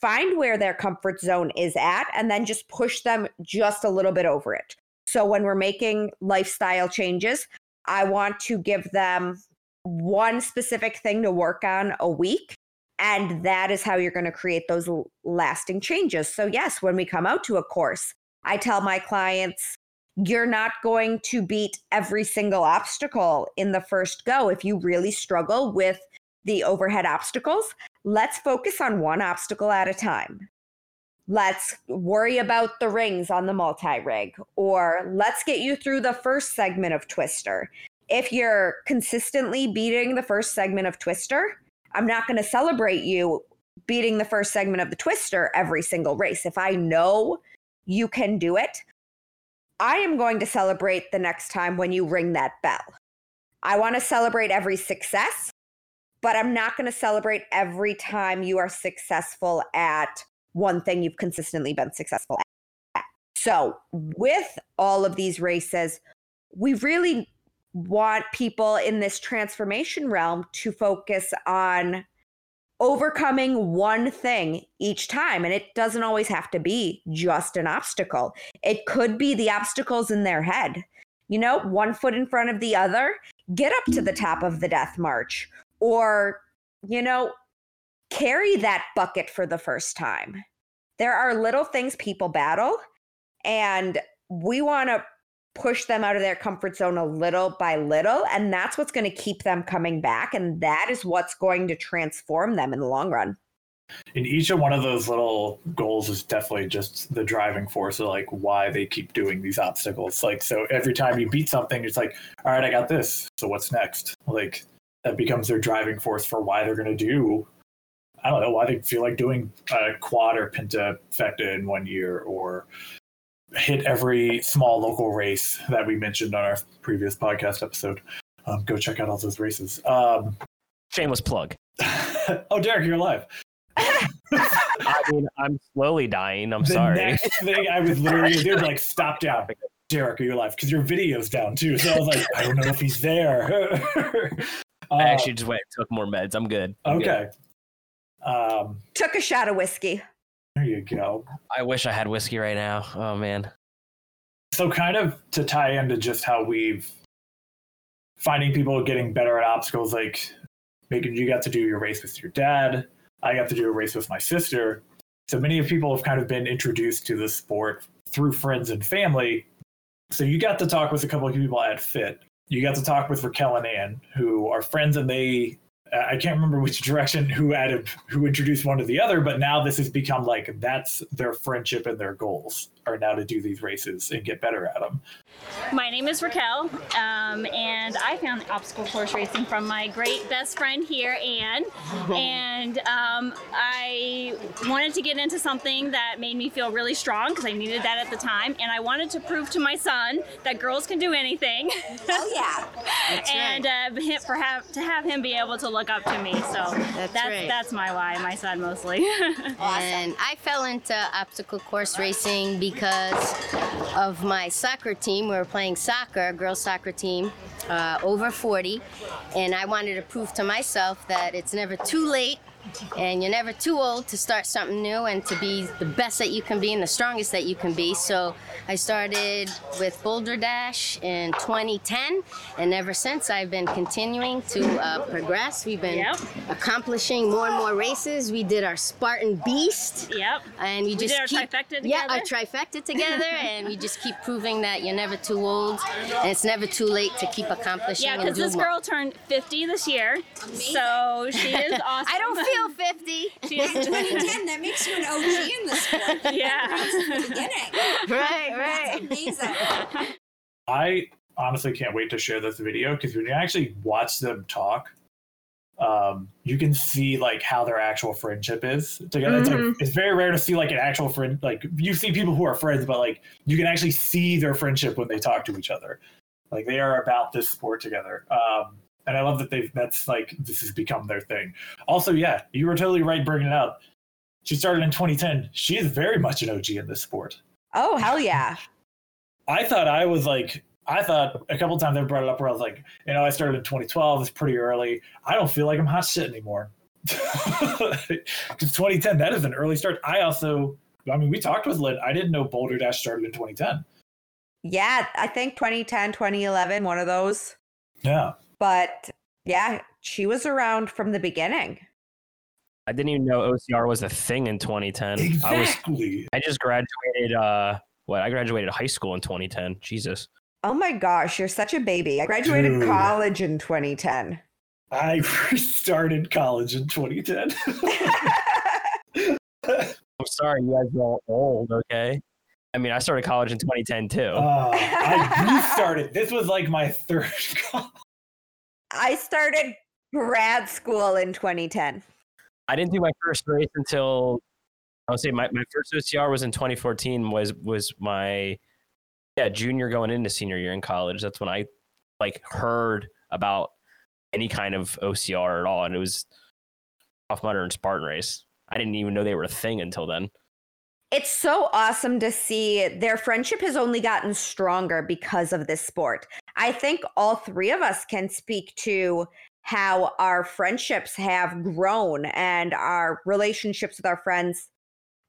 find where their comfort zone is at, and then just push them just a little bit over it. So when we're making lifestyle changes, I want to give them one specific thing to work on a week. And that is how you're going to create those lasting changes. So, yes, when we come out to a course, I tell my clients, you're not going to beat every single obstacle in the first go. If you really struggle with the overhead obstacles, let's focus on one obstacle at a time. Let's worry about the rings on the multi rig, or let's get you through the first segment of Twister. If you're consistently beating the first segment of Twister, I'm not going to celebrate you beating the first segment of the Twister every single race. If I know you can do it, I am going to celebrate the next time when you ring that bell. I want to celebrate every success, but I'm not going to celebrate every time you are successful at one thing you've consistently been successful at. So, with all of these races, we really want people in this transformation realm to focus on overcoming one thing each time. And it doesn't always have to be just an obstacle, it could be the obstacles in their head. You know, one foot in front of the other, get up to the top of the death march, or, you know, carry that bucket for the first time. There are little things people battle, and we want to push them out of their comfort zone a little by little. And that's what's going to keep them coming back. And that is what's going to transform them in the long run. And each of one of those little goals is definitely just the driving force of like why they keep doing these obstacles. Like, so every time you beat something, it's like, all right, I got this. So what's next? Like, that becomes their driving force for why they're going to do I don't know why they feel like doing a quad or pentafecta in one year, or hit every small local race that we mentioned on our previous podcast episode. Um, go check out all those races. Um, Shameless plug. oh, Derek, you're alive. I mean, I'm slowly dying. I'm the sorry. next thing I was literally they were like stop down. Derek, are you alive? Because your video's down too. So I was like, I don't know if he's there. I actually just went took more meds. I'm good. I'm okay. Good. Um, Took a shot of whiskey. There you go. I wish I had whiskey right now. Oh man. So kind of to tie into just how we've finding people getting better at obstacles, like making you got to do your race with your dad. I got to do a race with my sister. So many of people have kind of been introduced to the sport through friends and family. So you got to talk with a couple of people at Fit. You got to talk with Raquel and Ann, who are friends, and they uh, I can't remember which direction who added who introduced one to the other, but now this has become like that's their friendship and their goals are now to do these races and get better at them. My name is Raquel, um, and I found obstacle course racing from my great best friend here, Anne. And um, I wanted to get into something that made me feel really strong because I needed that at the time, and I wanted to prove to my son that girls can do anything. Oh yeah. and uh, him- for have, to have him be able to look up to me. So That's that's right. that's my why, my son mostly. And I fell into obstacle course racing because of my soccer team. We were playing soccer, a girls soccer team, uh, over 40, and I wanted to prove to myself that it's never too late and you're never too old to start something new and to be the best that you can be and the strongest that you can be. So I started with Boulder Dash in 2010, and ever since I've been continuing to uh, progress. We've been Yep. accomplishing more and more races. We did our Spartan Beast. yep. And we, We just did our keep, trifecta together. Yeah, our trifecta together, and we just keep proving that you're never too old, and it's never too late to keep accomplishing. Yeah, because this more. girl turned 50 this year, so she is awesome. I don't feel 50. She is 2010, that makes you an OG in the sport. Yeah. Since the beginning. right, That's right. amazing. I honestly can't wait to share this video because when you actually watch them talk, um, you can see like how their actual friendship is together. It's like it's very rare to see like an actual friend. Like you see people who are friends, but like you can actually see their friendship when they talk to each other. Like they are about this sport together. Um, and I love that they've that's like this has become their thing. Also, yeah, you were totally right bringing it up. She started in 2010. She is very much an OG in this sport. Oh hell yeah. I thought I was like, I thought a couple times I brought it up where I was like, you know, I started in 2012. It's pretty early. I don't feel like I'm hot shit anymore. Because 2010, that is an early start. I also, I mean, we talked with Lynn. I didn't know Boulder Dash started in 2010. Yeah, I think 2010, 2011, one of those. Yeah. But yeah, she was around from the beginning. I didn't even know OCR was a thing in 2010. I was Exactly. I just graduated uh what I graduated high school in 2010. Jesus. Oh my gosh, you're such a baby. I graduated Dude. college in 2010. I started college in 2010. I'm sorry, you guys are all old, okay? I mean, I started college in 2010 too. Uh, I restarted. This was like my third college. I started grad school in 2010. I didn't do my first race until I would say my, my first OCR was in 2014 was was my yeah junior going into senior year in college. That's when I like heard about any kind of OCR at all, and it was Tough Mudder and Spartan race. I didn't even know they were a thing until then. It's so awesome to see their friendship has only gotten stronger because of this sport. I think all three of us can speak to how our friendships have grown and our relationships with our friends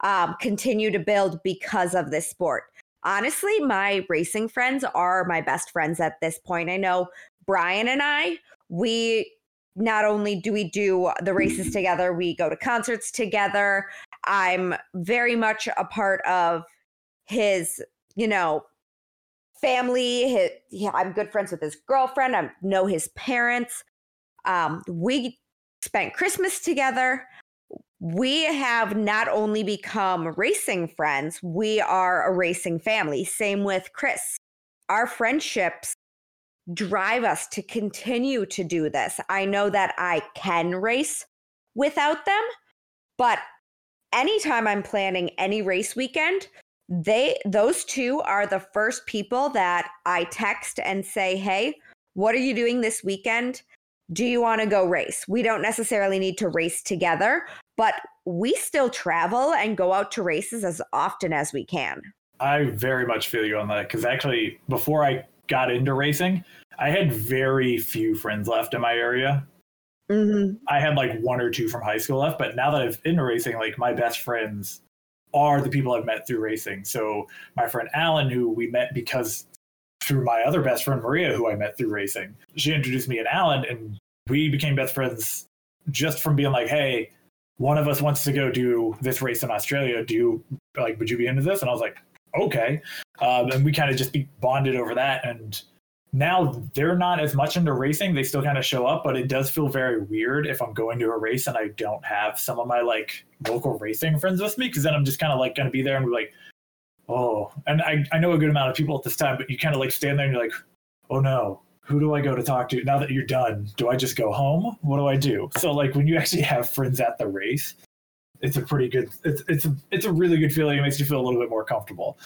um, continue to build because of this sport. Honestly, my racing friends are my best friends at this point. I know Brian and I, we not only do we do the races together, we go to concerts together. I'm very much a part of his, you know, family. His, yeah, I'm good friends with his girlfriend. I know his parents. Um, we spent Christmas together. We have not only become racing friends, we are a racing family. Same with Chris. Our friendships drive us to continue to do this. I know that I can race without them, but anytime I'm planning any race weekend, they those two are the first people that I text and say, "Hey, what are you doing this weekend? Do you want to go race?" We don't necessarily need to race together, but we still travel and go out to races as often as we can. I very much feel you on that because actually, before I got into racing, I had very few friends left in my area. Mm-hmm. I had like one or two from high school left, but now that I've been racing, like my best friends are the people I've met through racing. So my friend Alan, who we met because through my other best friend Maria, who I met through racing, she introduced me and Alan, and we became best friends just from being like, hey, one of us wants to go do this race in Australia. Do you like? Would you be into this? And I was like, okay. Um, and we kind of just be bonded over that, and now they're not as much into racing. They still kind of show up, but it does feel very weird if I'm going to a race and I don't have some of my like local racing friends with me because then I'm just kind of like going to be there and be like, oh, and I, I know a good amount of people at this time, but you kind of like stand there and you're like, oh no, who do I go to talk to now that you're done? Do I just go home? What do I do? So like when you actually have friends at the race, it's a pretty good. It's it's a it's a really good feeling. It makes you feel a little bit more comfortable.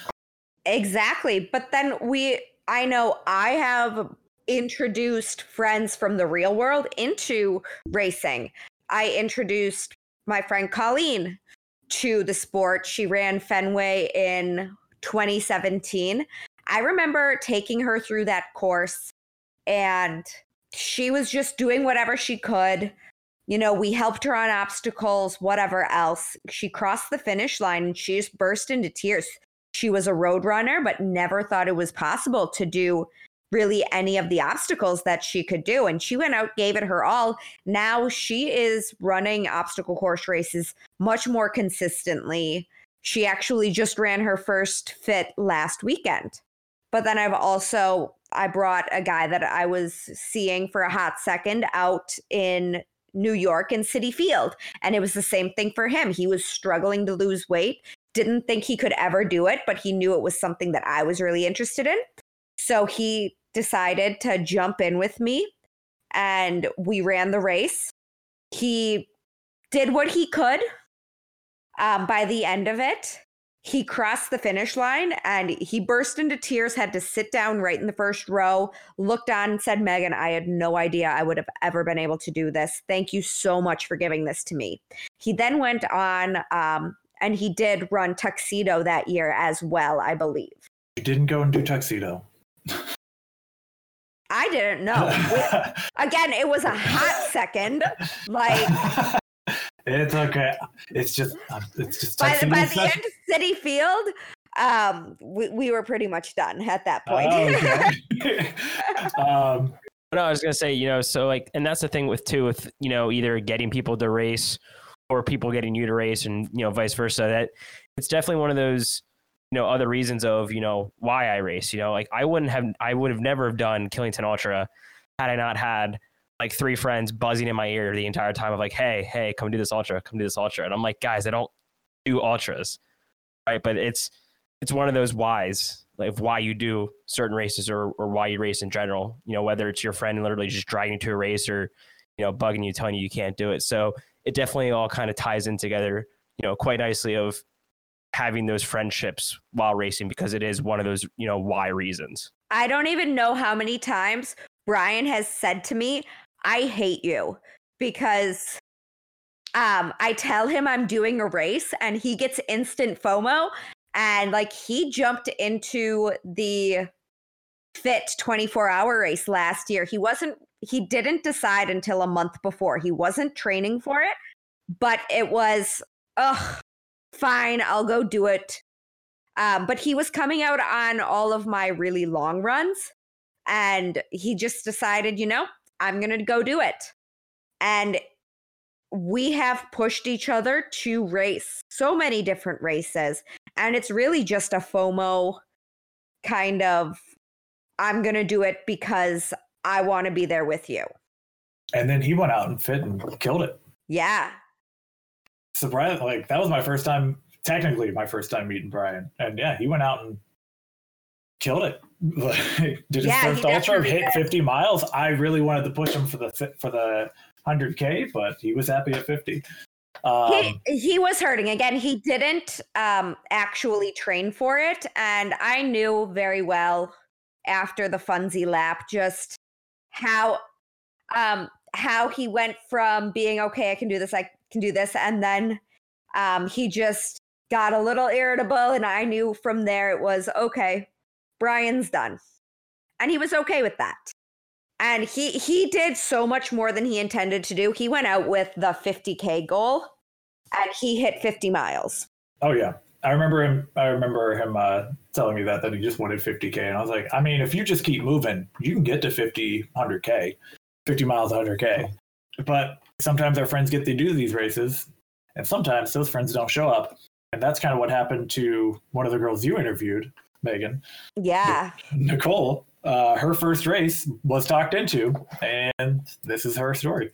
Exactly. But then we, I know I have introduced friends from the real world into racing. I introduced my friend Colleen to the sport. She ran Fenway in 2017. I remember taking her through that course and she was just doing whatever she could. You know, we helped her on obstacles, whatever else. She crossed the finish line and she just burst into tears. She was a road runner, but never thought it was possible to do really any of the obstacles that she could do. And she went out, gave it her all. Now she is running obstacle course races much more consistently. She actually just ran her first fit last weekend. But then I've also I brought a guy that I was seeing for a hot second out in New York in Citi Field. And it was the same thing for him. He was struggling to lose weight, didn't think he could ever do it, but he knew it was something that I was really interested in. So he decided to jump in with me and we ran the race. He did what he could. Um, by the end of it, he crossed the finish line and he burst into tears, had to sit down right in the first row, looked on and said, Megan, I had no idea I would have ever been able to do this. Thank you so much for giving this to me. He then went on um, and he did run tuxedo that year as well, I believe. You didn't go and do tuxedo. I didn't know. Again, it was a hot second. Like it's okay. It's just um, it's just by, tuxedo by the end of Citi Field, um, we, we were pretty much done at that point. Oh, okay. um, No, I was gonna say, you know, so like, and that's the thing with too, with you know, either getting people to race or people getting you to race, and you know, vice versa. That it's definitely one of those, you know, other reasons of you know why I race. You know, like I wouldn't have, I would have never have done Killington Ultra had I not had like three friends buzzing in my ear the entire time of like, hey, hey, come do this ultra, come do this ultra, and I'm like, guys, I don't do ultras, right? But it's it's one of those whys, like of why you do certain races or or why you race in general. You know, whether it's your friend literally just dragging you to a race or you know bugging you, telling you you can't do it. So it definitely all kind of ties in together, you know, quite nicely of having those friendships while racing because it is one of those you know why reasons. I don't even know how many times Brian has said to me, I hate you because um I tell him I'm doing a race and he gets instant FOMO and like he jumped into the fit 24 hour race last year. He wasn't he didn't decide until a month before. He wasn't training for it, but it was ugh fine, I'll go do it. Um, but he was coming out on all of my really long runs and he just decided, you know, I'm going to go do it. And we have pushed each other to race so many different races. And it's really just a FOMO kind of, I'm going to do it because I want to be there with you. and then he went out and fit and killed it. Yeah. Surprise! Like that was my first time, technically my first time meeting Brian, and yeah, he went out and killed it. Did his Yeah, first ultra hit did. 50 miles? I really wanted to push him for the for the 100k, but he was happy at 50. Um, he, he was hurting again he didn't um actually train for it and i knew very well after the funzy lap just how um how he went from being okay i can do this i can do this and then um he just got a little irritable and i knew from there it was okay brian's done and he was okay with that and he he did so much more than he intended to do. He went out with the 50k goal, and he hit 50 miles. Oh yeah, I remember him. I remember him uh, telling me that that he just wanted 50k, and I was like, I mean, if you just keep moving, you can get to 50, 100k, 50 miles, 100k. But sometimes our friends get to do these races, and sometimes those friends don't show up, and that's kind of what happened to one of the girls you interviewed. Megan. Yeah. Nicole, uh, her first race was talked into, and this is her story.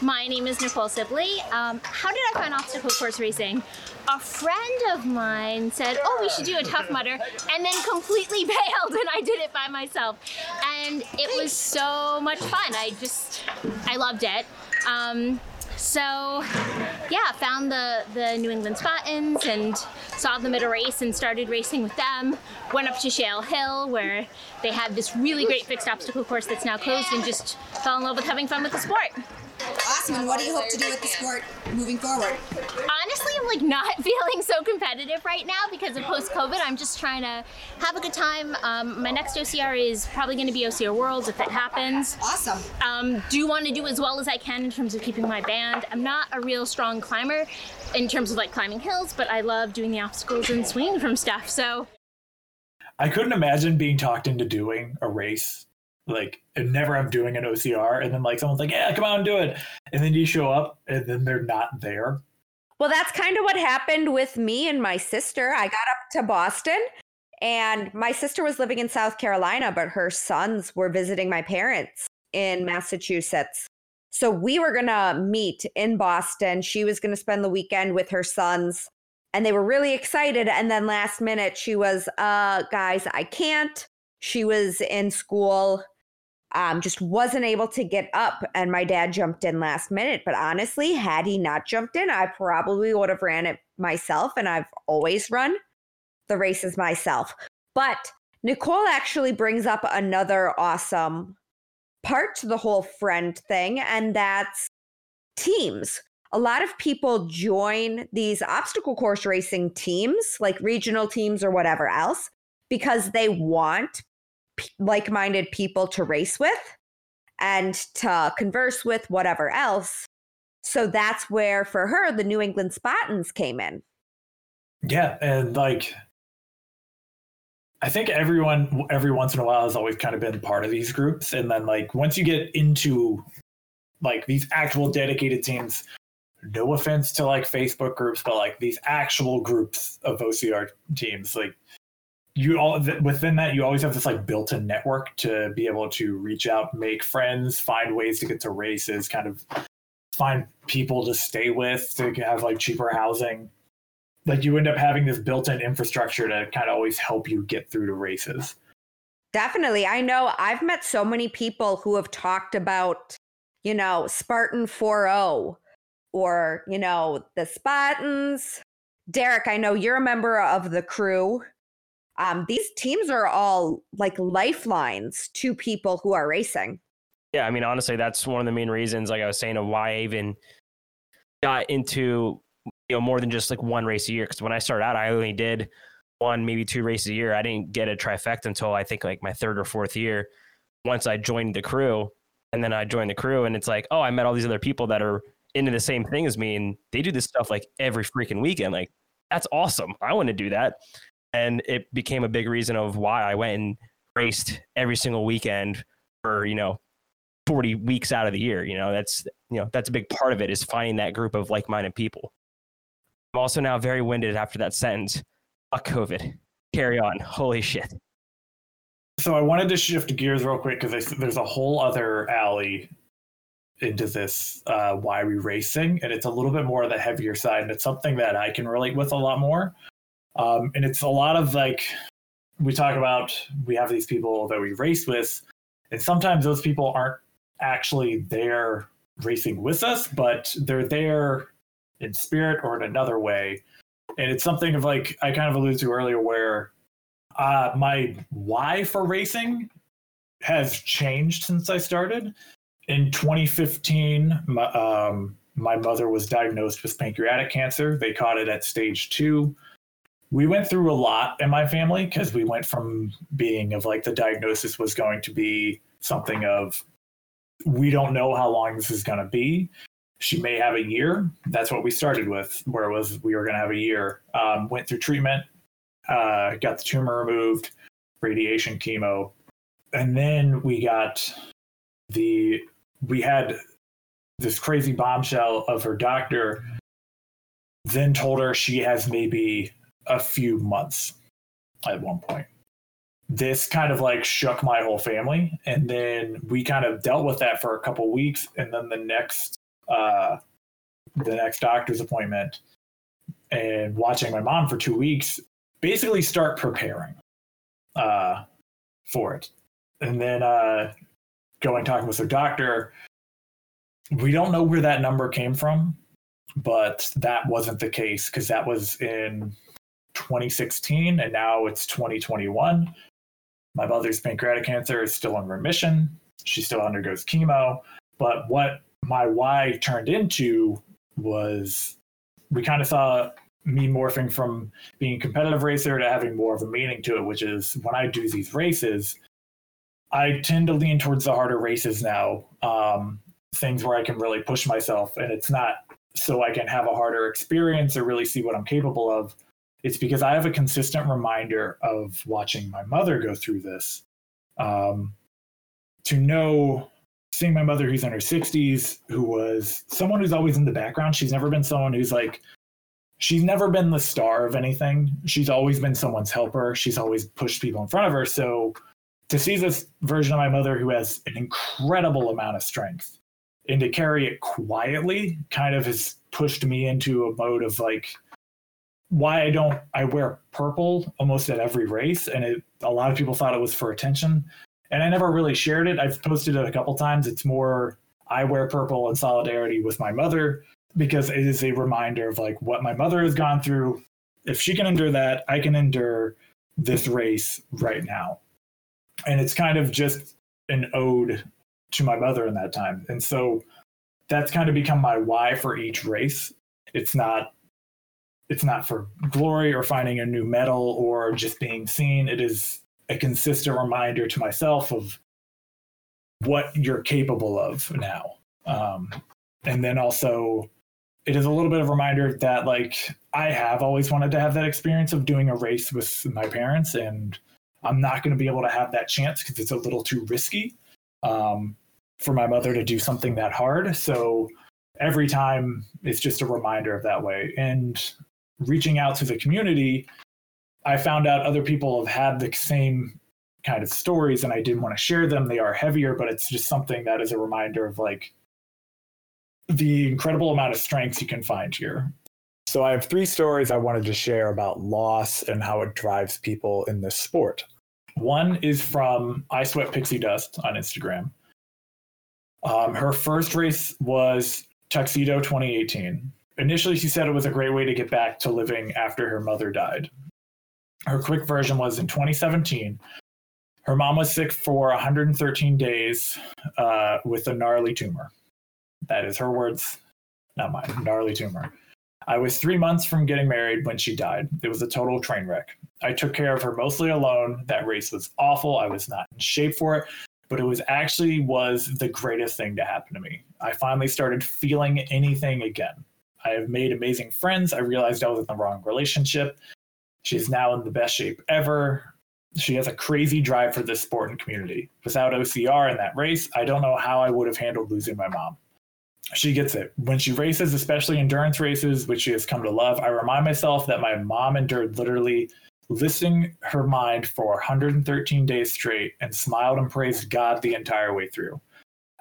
My name is Nicole Sibley. Um, how did I find obstacle course racing? A friend of mine said, "Oh, we should do a tough mudder," and then completely bailed, and I did it by myself. And it was so much fun. I just, I loved it. Um, so, yeah, found the the New England Spartans and saw them at a race and started racing with them. Went up to Shale Hill where they had this really great fixed obstacle course that's now closed, and just fell in love with having fun with the sport. Awesome. And what do you hope to do with the sport moving forward? Honestly, I'm like not feeling so competitive right now because of post COVID. I'm just trying to have a good time. Um, my next OCR is probably going to be OCR Worlds if it happens. Awesome. Um, do want to do as well as I can in terms of keeping my band. I'm not a real strong climber in terms of like climbing hills, but I love doing the obstacles and swinging from stuff. So I couldn't imagine being talked into doing a race, like, and never have doing an OCR, and then like someone's like, "Yeah, come on, do it," and then you show up, and then they're not there. Well, that's kind of what happened with me and my sister. I got up to Boston and my sister was living in South Carolina, but her sons were visiting my parents in Massachusetts. So we were going to meet in Boston. She was going to spend the weekend with her sons and they were really excited. And then last minute, she was, uh, guys, I can't. She was in school um, just wasn't able to get up. And my dad jumped in last minute. But honestly, had he not jumped in, I probably would have ran it myself. And I've always run the races myself. But Nicole actually brings up another awesome part to the whole friend thing, and that's teams. A lot of people join these obstacle course racing teams, like regional teams or whatever else, because they want like minded people to race with and to converse with, whatever else. So that's where, for her, the New England Spartans came in. Yeah, and like I think everyone every once in a while has always kind of been part of these groups, and then like once you get into like these actual dedicated teams, no offense to like Facebook groups, but like these actual groups of OCR teams, like you all within that you always have this like built-in network to be able to reach out make friends find ways to get to races kind of find people to stay with to have like cheaper housing. Like you end up having this built-in infrastructure to kind of always help you get through to races. Definitely. I know i've met so many people who have talked about you know spartan 4-0 or you know the spartans. Derek i know you're a member of the crew um, these teams are all like lifelines to people who are racing. Yeah, I mean, honestly, that's one of the main reasons, like I was saying, of why I even got into you know more than just like one race a year. Because when I started out, I only did one, maybe two races a year. I didn't get a trifecta until I think like my third or fourth year. Once I joined the crew, and then I joined the crew, and it's like, oh, I met all these other people that are into the same thing as me, and they do this stuff like every freaking weekend. Like, that's awesome. I want to do that and it became a big reason of why I went and raced every single weekend for you know 40 weeks out of the year you know that's you know that's a big part of it is finding that group of like-minded people. I'm also now very winded after that sentence. Fuck covid. Carry on. Holy shit. So i wanted to shift gears real quick because there's a whole other alley into this uh, why we racing and it's a little bit more of the heavier side and it's something that i can relate with a lot more um, and it's a lot of like, we talk about, we have these people that we race with, and sometimes those people aren't actually there racing with us, but they're there in spirit or in another way. And it's something of like, I kind of alluded to earlier where uh, my why for racing has changed since I started. In 2015, my, um, my mother was diagnosed with pancreatic cancer. They caught it at stage two we went through a lot in my family because we went from being of like the diagnosis was going to be something of we don't know how long this is going to be. She may have a year. That's what we started with where it was we were going to have a year. Um, went through treatment uh, got the tumor removed radiation chemo and then we got the we had this crazy bombshell of her doctor then told her she has maybe a few months. at one point. This kind of like shook my whole family, and then we kind of dealt with that for a couple weeks, and then the next uh, the next doctor's appointment, and watching my mom for two weeks, basically start preparing uh, for it, and then uh, going talking with her doctor. We don't know where that number came from, but that wasn't the case because that was in 2016 and now it's 2021. My mother's pancreatic cancer is still in remission. She still undergoes chemo. But what my why turned into was we kind of saw me morphing from being a competitive racer to having more of a meaning to it, which is when I do these races, I tend to lean towards the harder races now. Um, things where I can really push myself. And it's not so I can have a harder experience or really see what I'm capable of. It's because I have a consistent reminder of watching my mother go through this. Um, to know, seeing my mother who's in her 60s, who was someone who's always in the background. She's never been someone who's like, she's never been the star of anything. She's always been someone's helper. She's always pushed people in front of her. So to see this version of my mother who has an incredible amount of strength and to carry it quietly kind of has pushed me into a mode of like why I don't I wear purple almost at every race and it a lot of people thought it was for attention and I never really shared it. I've posted it a couple times. It's more I wear purple in solidarity with my mother because it is a reminder of like what my mother has gone through. If she can endure that, I can endure this race right now. And it's kind of just an ode to my mother in that time. And so that's kind of become my why for each race. It's not it's not for glory or finding a new medal or just being seen. It is a consistent reminder to myself of what you're capable of now. Um, and then also it is a little bit of a reminder that like I have always wanted to have that experience of doing a race with my parents and I'm not going to be able to have that chance because it's a little too risky. Um, for my mother to do something that hard. So every time it's just a reminder of that way. And reaching out to the community, I found out other people have had the same kind of stories and I didn't want to share them. They are heavier, but it's just something that is a reminder of like the incredible amount of strengths you can find here. So I have three stories I wanted to share about loss and how it drives people in this sport. One is from I Sweat Pixie Dust on Instagram. Um, her first race was Tuxedo 2018. Initially, she said it was a great way to get back to living after her mother died. Her quick version was in 2017. Her mom was sick for 113 days uh, with a gnarly tumor. That is her words, not mine. Gnarly tumor. I was three months from getting married when she died. It was a total train wreck. I took care of her mostly alone. That race was awful. I was not in shape for it but it was actually was the greatest thing to happen to me. I finally started feeling anything again. I have made amazing friends. I realized I was in the wrong relationship. She's now in the best shape ever. She has a crazy drive for this sport and community. Without OCR in that race, I don't know how I would have handled losing my mom. She gets it. When she races, especially endurance races, which she has come to love, I remind myself that my mom endured literally listing her mind for 113 days straight and smiled and praised God the entire way through.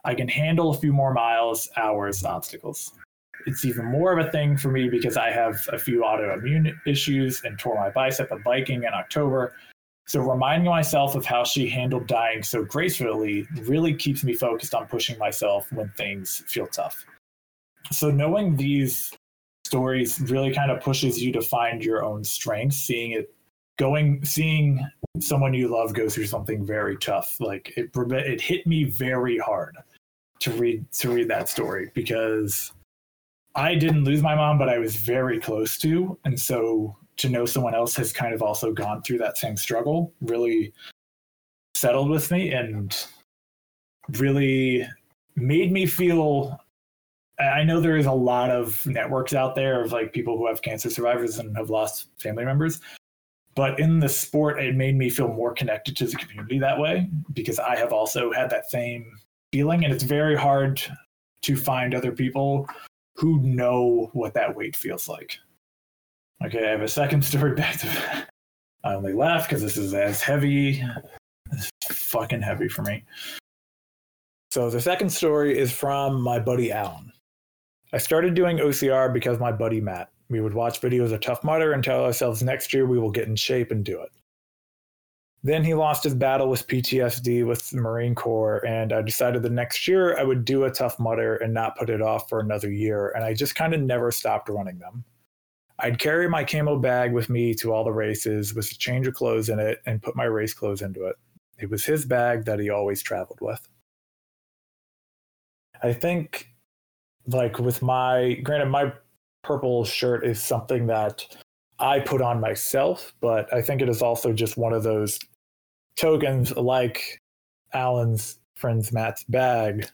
I can handle a few more miles, hours, obstacles. It's even more of a thing for me because I have a few autoimmune issues and tore my bicep at biking in October. So, reminding myself of how she handled dying so gracefully really keeps me focused on pushing myself when things feel tough. So, knowing these stories really kind of pushes you to find your own strengths, seeing it going seeing someone you love go through something very tough like it it hit me very hard to read to read that story because I didn't lose my mom but I was very close to. And so to know someone else has kind of also gone through that same struggle really settled with me and really made me feel I know there is a lot of networks out there of like people who have cancer survivors and have lost family members but in the sport it made me feel more connected to the community that way because i have also had that same feeling. And it's very hard to find other people who know what that weight feels like okay i have a second story back to I only laugh because this is as heavy, it's fucking heavy for me. So the second story is from my buddy Alan. I started doing OCR because my buddy Matt. We would watch videos of Tough Mudder and tell ourselves next year we will get in shape and do it. Then he lost his battle with PTSD with the Marine Corps, and I decided the next year I would do a Tough Mudder and not put it off for another year, and I just kind of never stopped running them. I'd carry my camo bag with me to all the races with a change of clothes in it and put my race clothes into it. It was his bag that he always traveled with. I think, like, with my, granted, my purple shirt is something that I put on myself, but I think it is also just one of those tokens like Alan's friend's Matt's bag.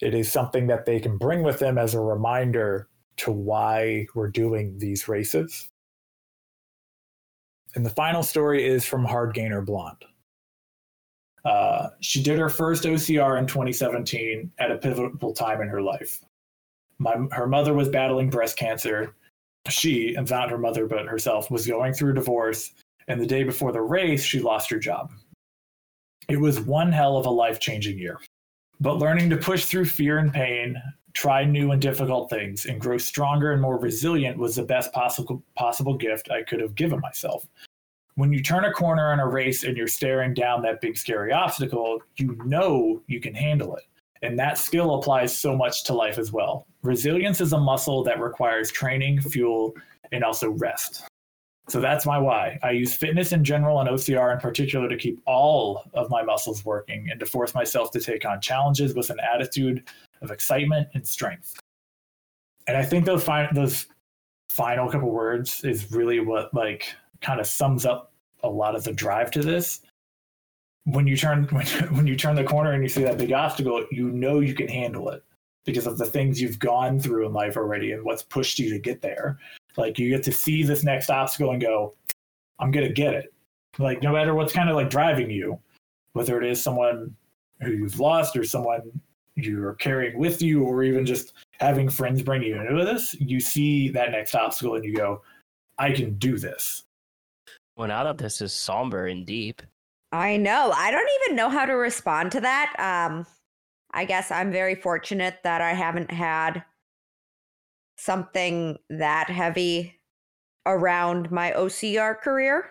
It is something that they can bring with them as a reminder to why we're doing these races. And the final story is from Hard Gainer Blonde. Uh, she did her first OCR in 2017 at a pivotal time in her life. My, her mother was battling breast cancer. She, and not her mother, but herself, was going through a divorce. And the day before the race, she lost her job. It was one hell of a life changing year. But learning to push through fear and pain, try new and difficult things, and grow stronger and more resilient was the best possible possible gift I could have given myself. When you turn a corner in a race and you're staring down that big scary obstacle, you know you can handle it. And that skill applies so much to life as well. Resilience is a muscle that requires training, fuel, and also rest. So that's my why. I use fitness in general and OCR in particular to keep all of my muscles working and to force myself to take on challenges with an attitude of excitement and strength. And I think those fi- those final couple words is really what like kind of sums up a lot of the drive to this. When you turn when, when you turn the corner and you see that big obstacle, you know you can handle it because of the things you've gone through in life already and what's pushed you to get there. Like you get to see this next obstacle and go, I'm gonna get it. Like no matter what's kind of like driving you, whether it is someone who you've lost or someone you're carrying with you, or even just having friends bring you into this, you see that next obstacle and you go, I can do this. Well, now that this is somber and deep, I know. I don't even know how to respond to that. Um, I guess I'm very fortunate that I haven't had something that heavy around my OCR career.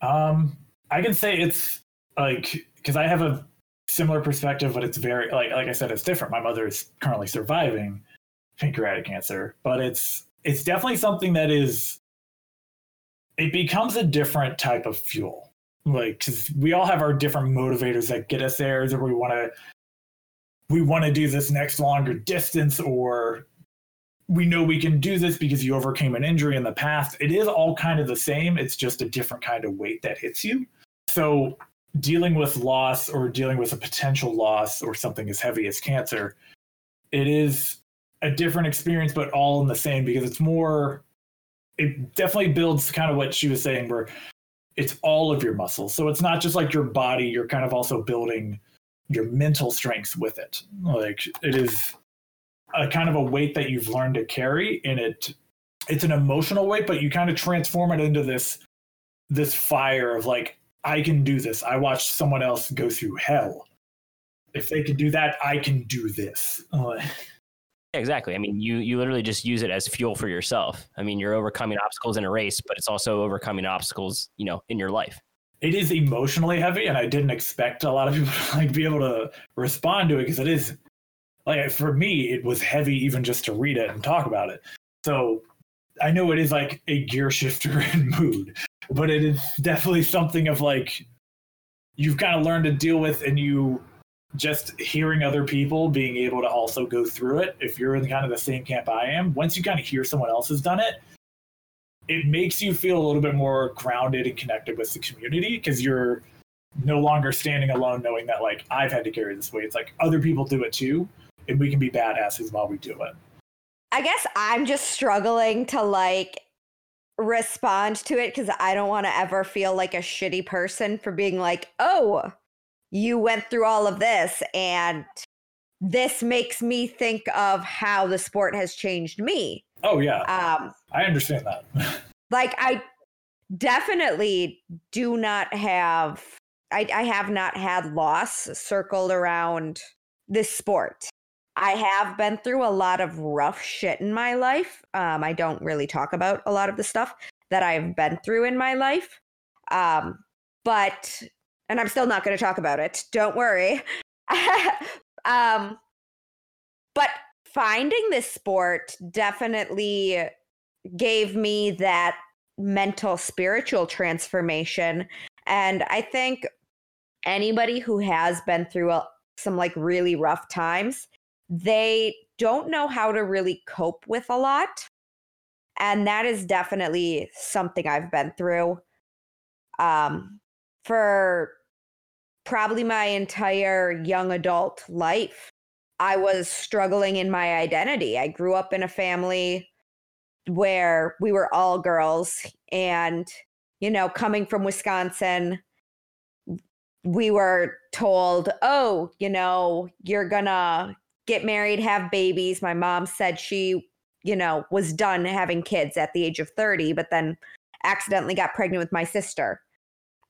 Um, I can say it's like because I have a similar perspective, but it's very like like I said, it's different. My mother is currently surviving pancreatic cancer, but it's it's definitely something that is it becomes a different type of fuel. Like because we all have our different motivators that get us there, or we want to we want to do this next longer distance or we know we can do this because you overcame an injury in the past. It is all kind of the same. It's just a different kind of weight that hits you. So, dealing with loss or dealing with a potential loss or something as heavy as cancer, it is a different experience, but all in the same because it's more, it definitely builds kind of what she was saying, where it's all of your muscles. So, it's not just like your body, you're kind of also building your mental strength with it. Like, it is a kind of a weight that you've learned to carry and it it's an emotional weight but you kind of transform it into this this fire of like i can do this i watched someone else go through hell if they can do that i can do this uh, exactly. I mean, you you literally just use it as fuel for yourself. I mean, you're overcoming obstacles in a race, but it's also overcoming obstacles, you know, in your life. it is emotionally heavy and i didn't expect a lot of people to like be able to respond to it because it is like for me it was heavy even just to read it and talk about it. So i know it is like a gear shifter in mood but it is definitely something of like you've kind of learned to deal with and you just hearing other people being able to also go through it if you're in kind of the same camp i am once you kind of hear someone else has done it it makes you feel a little bit more grounded and connected with the community because you're no longer standing alone knowing that like i've had to carry this weight. It's like other people do it too and we can be badasses while we do it I guess I'm just struggling to like respond to it because I don't want to ever feel like a shitty person for being like, oh, you went through all of this and this makes me think of how the sport has changed me. oh yeah Um, i understand that like I definitely do not have I, I have not had loss circled around this sport. I have been through a lot of rough shit in my life. Um, I don't really talk about a lot of the stuff that I've been through in my life. Um, but, and I'm still not going to talk about it. Don't worry. um, but finding this sport definitely gave me that mental spiritual transformation and i think anybody who has been through a, some like really rough times they don't know how to really cope with a lot and that is definitely something i've been through. Um for probably my entire young adult life i was struggling in my identity. I grew up in a family where we were all girls and you know coming from wisconsin we were told oh you know you're gonna get married have babies. My mom said she you know was done having kids at the age of 30 but then accidentally got pregnant with my sister.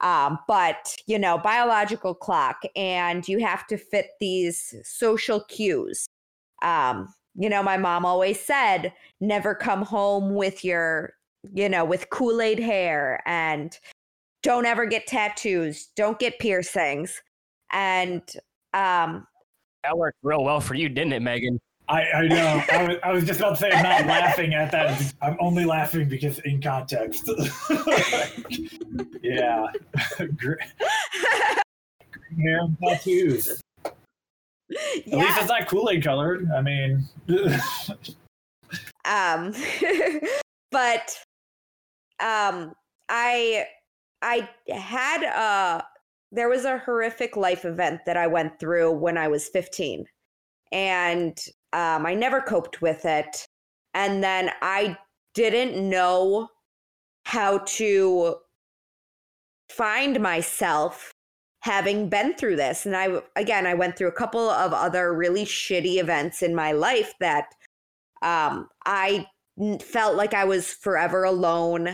Um, but you know biological clock and you have to fit these social cues. Um, you know, my mom always said, never come home with your, you know, with Kool Aid hair and don't ever get tattoos, don't get piercings. And um, that worked real well for you, didn't it, Megan? I, I know. I was, I was just about to say I'm not laughing at that. I'm only laughing because in context. yeah. Green hair and tattoos. At least it's not Kool Aid colored. I mean, um, but um, I I had a there was a horrific life event that I went through when I was 15, and um, I never coped with it, and then I didn't know how to find myself having been through this. And I, again, I went through a couple of other really shitty events in my life that um, I felt like I was forever alone.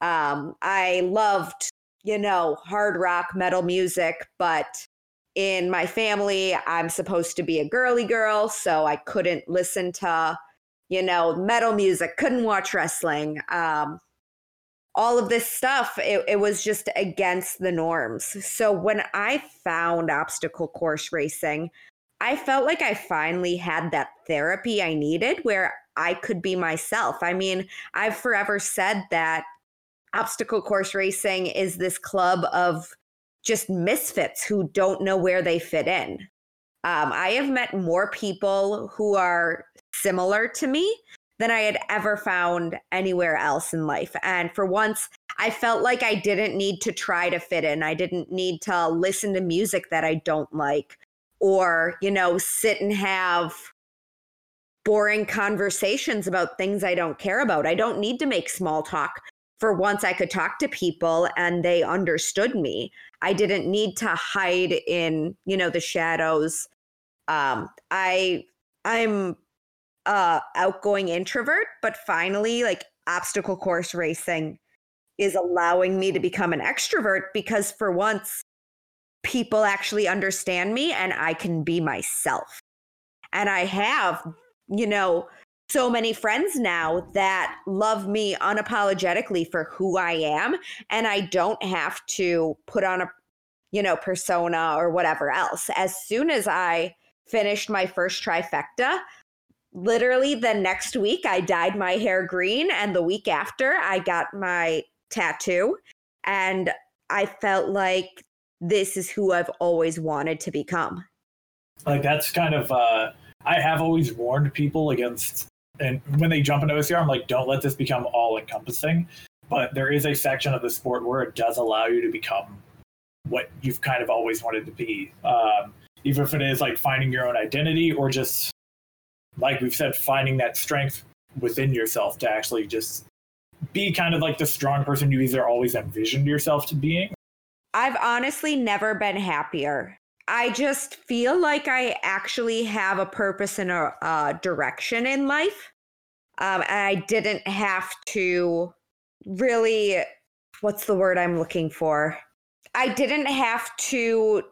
Um, I loved, you know, hard rock, metal music, but in my family, I'm supposed to be a girly girl, so I couldn't listen to, you know, metal music, couldn't watch wrestling. Um, all of this stuff, it, it was just against the norms. So when I found obstacle course racing, I felt like I finally had that therapy I needed where I could be myself. I mean, I've forever said that obstacle course racing is this club of just misfits who don't know where they fit in. Um, I have met more people who are similar to me than I had ever found anywhere else in life. And for once, I felt like I didn't need to try to fit in. I didn't need to listen to music that I don't like or, you know, sit and have boring conversations about things I don't care about. I don't need to make small talk. For once, I could talk to people and they understood me. I didn't need to hide in, you know, the shadows. Um, I I'm uh outgoing introvert, but finally like obstacle course racing is allowing me to become an extrovert because for once people actually understand me and I can be myself. And I have, you know, so many friends now that love me unapologetically for who I am and I don't have to put on a you know persona or whatever else. As soon as I finished my first trifecta, literally the next week I dyed my hair green and the week after I got my tattoo and I felt like this is who I've always wanted to become. Like that's kind of uh I have always warned people against and when they jump into OCR I'm like don't let this become all encompassing but there is a section of the sport where it does allow you to become what you've kind of always wanted to be um, even if it is like finding your own identity or just like we've said, finding that strength within yourself to actually just be kind of like the strong person you either always envisioned yourself to being. I've honestly never been happier. I just feel like I actually have a purpose and a, a direction in life. Um, and I didn't have to really what's the word I'm looking for? I didn't have to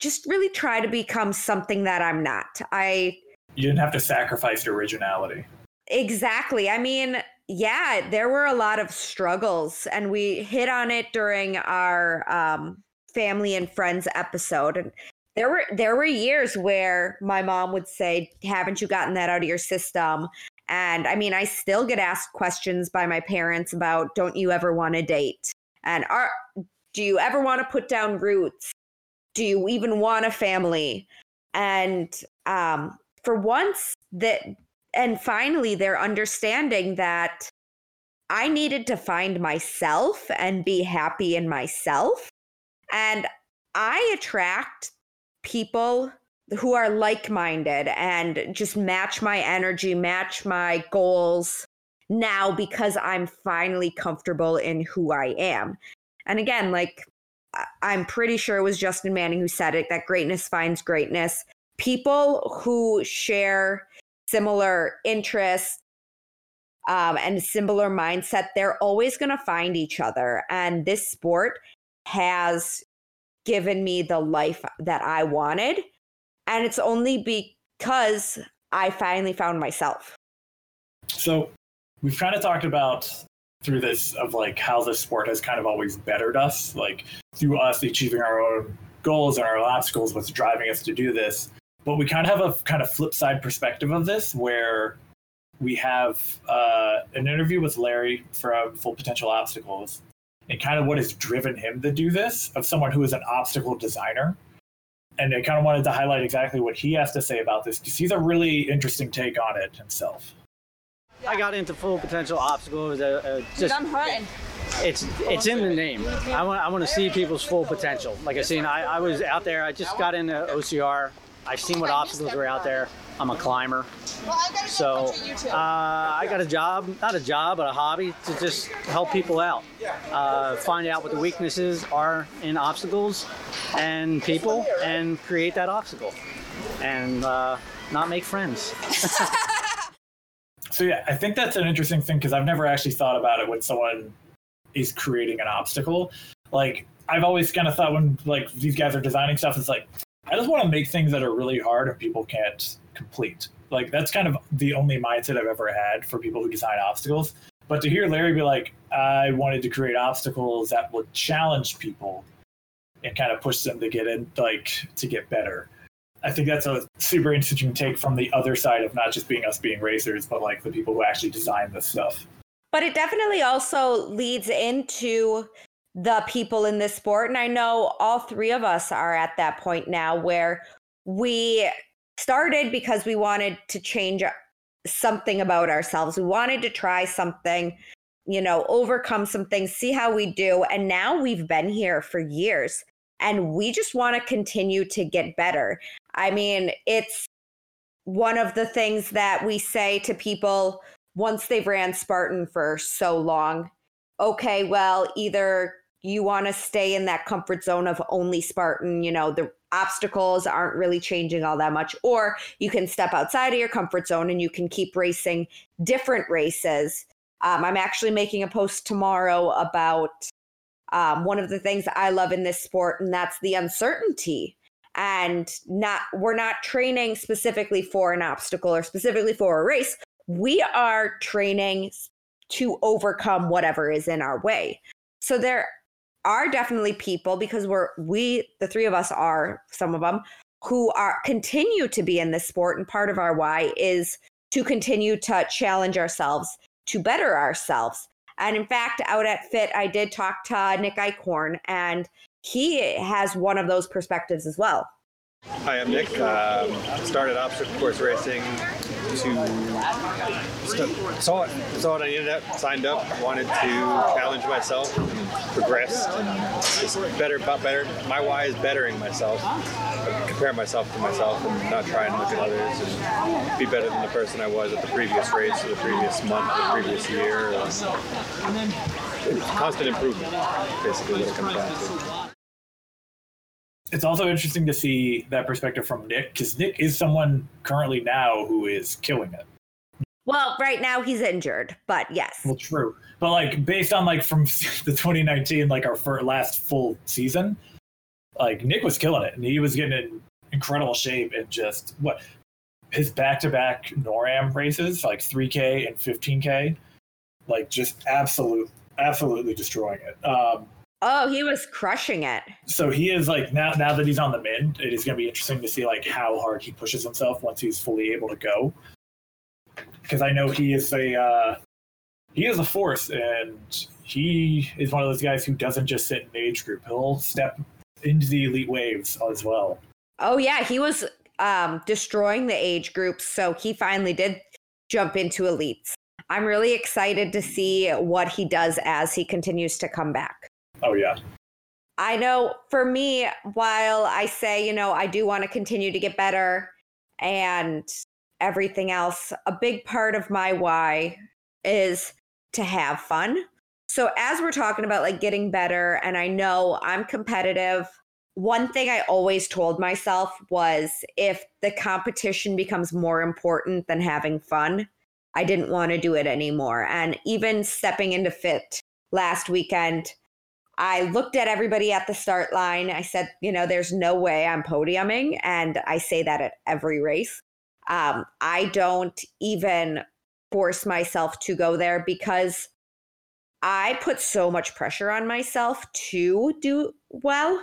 just really try to become something that I'm not. I You didn't have to sacrifice your originality. Exactly. I mean, yeah, there were a lot of struggles, and we hit on it during our um, family and friends episode. And there were there were years where my mom would say, "Haven't you gotten that out of your system?" And I mean, I still get asked questions by my parents about, "Don't you ever want to date?" And are do you ever want to put down roots? Do you even want a family? And um, for once, that and finally they're understanding that I needed to find myself and be happy in myself. And I attract people who are like minded and just match my energy, match my goals now because I'm finally comfortable in who I am. And again, like I'm pretty sure it was Justin Manning who said it that greatness finds greatness. People who share similar interests um, and similar mindset, they're always going to find each other. And this sport has given me the life that I wanted. And it's only because I finally found myself. So we've kind of talked about through this of like how this sport has kind of always bettered us, like through us achieving our own goals and our obstacles, what's driving us to do this. But we kind of have a kind of flip side perspective of this where we have uh, an interview with Larry from Full Potential Obstacles and kind of what has driven him to do this of someone who is an obstacle designer. And I kind of wanted to highlight exactly what he has to say about this because he's a really interesting take on it himself. I got into full potential obstacles. Uh, uh, just it's it's in the name. I want I want to see people's full potential. Like I seen, I, I was out there. I just got into OCR. I've seen what obstacles were out there. I'm a climber, so uh, I got a job, not a job, but a hobby to just help people out, uh, find out what the weaknesses are in obstacles and people, and create that obstacle, and uh, not make friends. So yeah, I think that's an interesting thing because I've never actually thought about it when someone is creating an obstacle. Like I've always kind of thought when like these guys are designing stuff, it's like I just want to make things that are really hard and people can't complete. Like that's kind of the only mindset I've ever had for people who design obstacles. But to hear Larry be like, I wanted to create obstacles that would challenge people and kind of push them to get in, like to get better. I think that's a super interesting take from the other side of not just being us being racers, but like the people who actually design this stuff. But it definitely also leads into the people in this sport. And I know all three of us are at that point now where we started because we wanted to change something about ourselves. We wanted to try something, you know, overcome some things, see how we do. And now we've been here for years and we just want to continue to get better. I mean, it's one of the things that we say to people once they've ran Spartan for so long. Okay, well, either you want to stay in that comfort zone of only Spartan, you know, the obstacles aren't really changing all that much, or you can step outside of your comfort zone and you can keep racing different races. Um, I'm actually making a post tomorrow about um, one of the things I love in this sport, and that's the uncertainty. And not we're not training specifically for an obstacle or specifically for a race. We are training to overcome whatever is in our way. So there are definitely people because we're we the three of us are some of them who are continue to be in this sport and part of our why is to continue to challenge ourselves to better ourselves and in fact out at fit i did talk to nick eichhorn and he has one of those perspectives as well. Hi, I'm Nick. Um, started obstacle course racing to saw it, saw it on the internet, signed up, wanted to challenge myself, progress, just better, better. My why is bettering myself, compare myself to myself, and not try and look at others and be better than the person I was at the previous race, or the previous month, or the previous year. constant improvement, basically, what it comes down to it's also interesting to see that perspective from Nick because Nick is someone currently now who is killing it. Well, right now he's injured, but yes. Well, true. But like based on like from the 2019, like our first, last full season, like Nick was killing it, and he was getting in incredible shape and just what his back-to-back NORAM races, like 3K and 15K, like just absolute, absolutely destroying it. Um, oh, he was crushing it. So he is like now now that he's on the mend, it is going to be interesting to see like how hard he pushes himself once he's fully able to go. Because I know he is a uh, he is a force, and he is one of those guys who doesn't just sit in the age group. He'll step into the elite waves as well. Oh yeah, he was um, destroying the age groups, so he finally did jump into elites. I'm really excited to see what he does as he continues to come back. Oh yeah. I know for me, while I say, you know, I do want to continue to get better and everything else, a big part of my why is to have fun. So as we're talking about like getting better and I know I'm competitive, one thing I always told myself was if the competition becomes more important than having fun, I didn't want to do it anymore. And even stepping into fit last weekend, I looked at everybody at the start line. I said, you know, there's no way I'm podiuming. And I say that at every race. Um, I don't even force myself to go there because I put so much pressure on myself to do well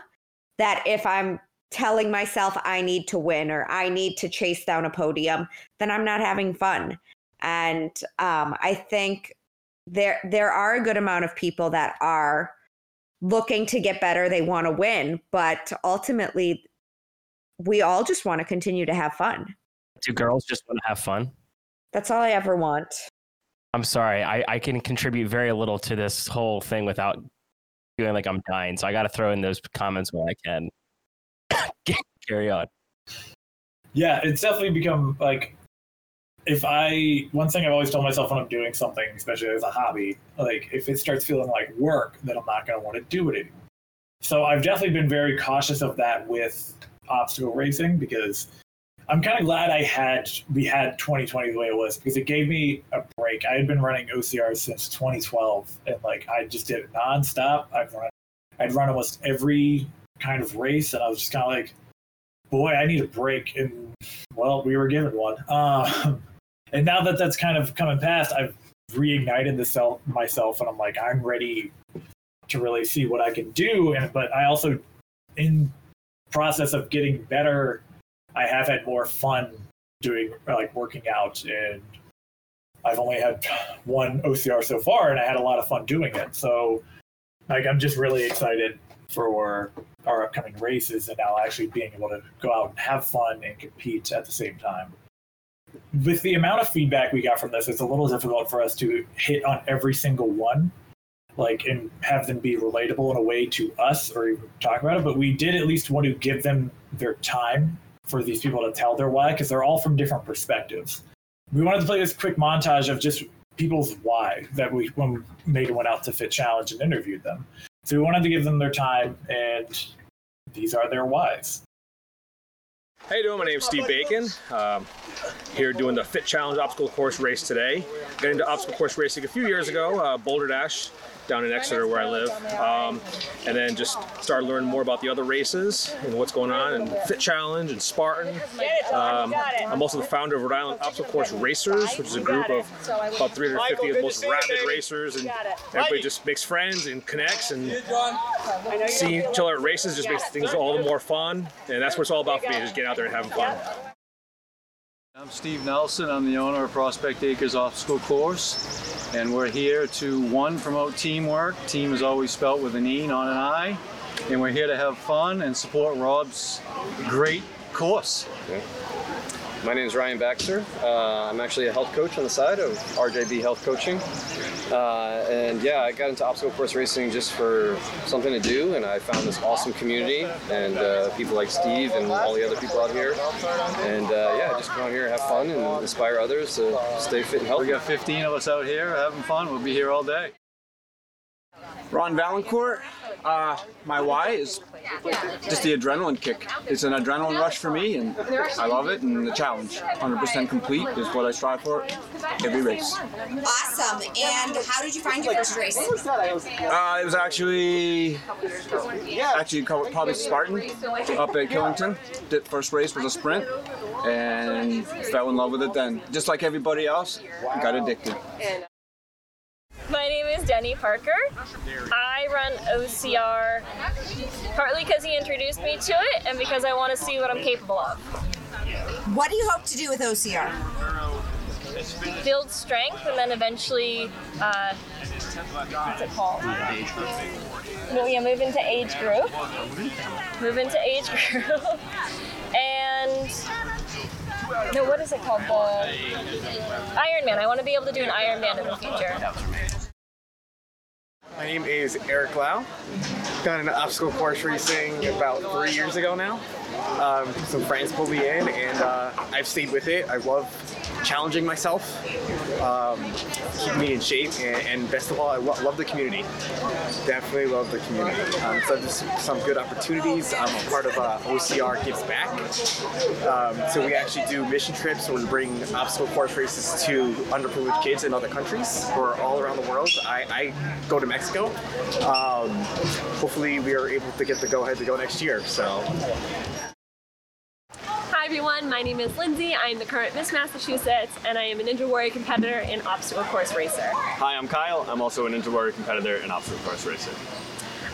that if I'm telling myself I need to win or I need to chase down a podium, then I'm not having fun. And um, I think there there are a good amount of people that are looking to get better. They want to win, but ultimately, we all just want to continue to have fun. Do girls just want to have fun? That's all I ever want. I'm sorry. I, I can contribute very little to this whole thing without feeling like I'm dying. So I got to throw in those comments when I can. Carry on. Yeah, it's definitely become like if I one thing I've always told myself when I'm doing something, especially as a hobby, like if it starts feeling like work, then I'm not going to want to do it anymore. So I've definitely been very cautious of that with obstacle racing because I'm kind of glad I had we had 2020 the way it was because it gave me a break. I had been running OCR since 2012, and like I just did it nonstop. I'd run, I'd run almost every kind of race, and I was just kind of like, boy, I need a break. And well, we were given one. Um, and now that that's kind of coming past, I've reignited the self myself, and I'm like, I'm ready to really see what I can do. And but I also, in process of getting better I have had more fun doing like working out and I've only had one OCR so far and I had a lot of fun doing it. So like I'm just really excited for our upcoming races and now actually being able to go out and have fun and compete at the same time. With the amount of feedback we got from this, it's a little difficult for us to hit on every single one, like and have them be relatable in a way to us or even talk about it. But we did at least want to give them their time for these people to tell their why because they're all from different perspectives. We wanted to play this quick montage of just people's why that we when Megan went out to Fit Challenge and interviewed them. So we wanted to give them their time, and these are their whys. How you doing? My name is Steve Bacon. Um, here doing the Fit Challenge obstacle course race today. Got into obstacle course racing a few years ago, uh, Boulder Dash down in Exeter where I live, um, and then just started learning more about the other races and what's going on, and Fit Challenge and Spartan. Um, I'm also the founder of Rhode Island Obstacle Course Racers, which is a group of about 350 of the most rabid racers, and everybody just makes friends and connects, and seeing each other at races just makes things all the more fun, and that's what it's all about for me, just getting out there and having fun. I'm Steve Nelson. I'm the owner of Prospect Acres Obstacle Course and we're here to one promote teamwork. Team is always spelt with an E, not an I. And we're here to have fun and support Rob's great course. Okay. My name is Ryan Baxter. Uh, I'm actually a health coach on the side of RJB Health Coaching. Uh, and yeah, I got into obstacle course racing just for something to do, and I found this awesome community and uh, people like Steve and all the other people out here. And uh, yeah, just come out here and have fun and inspire others to stay fit and healthy. We got 15 of us out here having fun. We'll be here all day. Ron Valancourt. Uh, my why is just the adrenaline kick. It's an adrenaline rush for me, and I love it. And the challenge, 100% complete, is what I strive for every race. Awesome. And how did you find your first race? Uh, it was actually actually probably Spartan up at Killington. The first race was a sprint, and fell in love with it then. Just like everybody else, got addicted. My name is Denny Parker. I run OCR partly because he introduced me to it and because I want to see what I'm capable of. What do you hope to do with OCR? Build strength and then eventually, uh, what's it called? Well, yeah, move into age group. Move into age group. and no, what is it called? The Ironman. I want to be able to do an Ironman in the future. My name is Eric Lau. Got into obstacle course racing about three years ago now. Um, some friends pulled me in, and uh, I've stayed with it. I love challenging myself, um, keeping me in shape, and, and best of all, I lo- love the community. Definitely love the community. Um, so there's some good opportunities. I'm a part of uh, OCR Gives Back. Um, so we actually do mission trips where we bring obstacle course races to underprivileged kids in other countries or all around the world. I, I go to Mexico. Um, hopefully, we are able to get the go ahead to go next year. So. Hi everyone, my name is Lindsay. I'm the current Miss Massachusetts and I am a Ninja Warrior competitor and obstacle course racer. Hi, I'm Kyle. I'm also a Ninja Warrior competitor and obstacle course racer.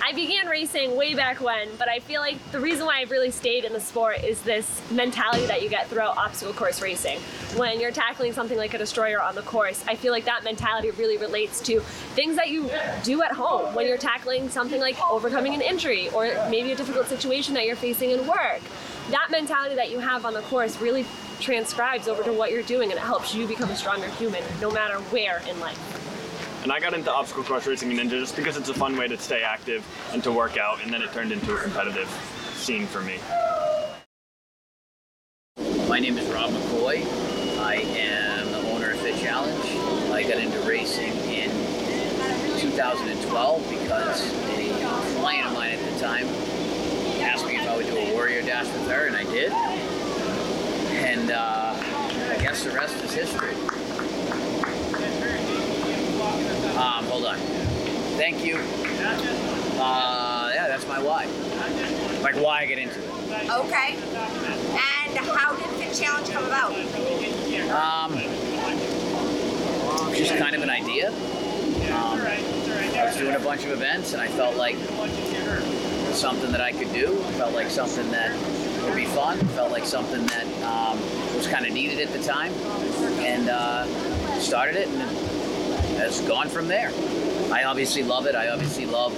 I began racing way back when, but I feel like the reason why I've really stayed in the sport is this mentality that you get throughout obstacle course racing. When you're tackling something like a destroyer on the course, I feel like that mentality really relates to things that you do at home when you're tackling something like overcoming an injury or maybe a difficult situation that you're facing in work. That mentality that you have on the course really transcribes over to what you're doing and it helps you become a stronger human no matter where in life. And I got into obstacle course racing and ninja just because it's a fun way to stay active and to work out, and then it turned into a competitive scene for me. My name is Rob McCoy. I am the owner of Fit Challenge. I got into racing in 2012 because a client of mine at the time asked me if I would do a warrior dash with her, and I did. And uh, I guess the rest is history. Um, hold on. Thank you. Uh, yeah, that's my why. Like why I get into it. Okay. And how did the Challenge come about? Um, just kind of an idea. Um, I was doing a bunch of events and I felt like something that I could do. Felt like something that would be fun. Felt like something that um, was kind of needed at the time, and uh, started it, and it's gone from there. I obviously love it. I obviously love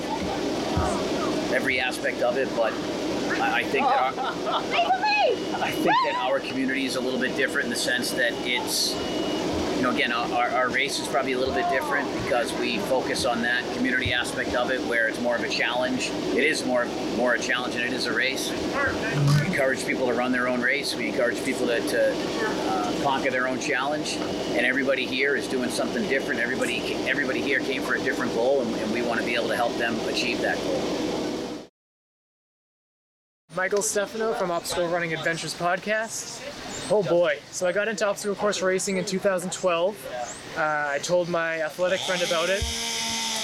um, every aspect of it, but I, I think that our, I think that our community is a little bit different in the sense that it's, you know, again, our, our race is probably a little bit different because we focus on that community aspect of it, where it's more of a challenge. It is more more a challenge than it is a race. We encourage people to run their own race. We encourage people to, to uh, conquer their own challenge, and everybody here is doing something different. Everybody everybody here came for a different goal, and, and we want to be able to help them achieve that goal. Michael Stefano from Obstacle Running Adventures podcast. Oh boy, so I got into obstacle course racing in 2012. Uh, I told my athletic friend about it,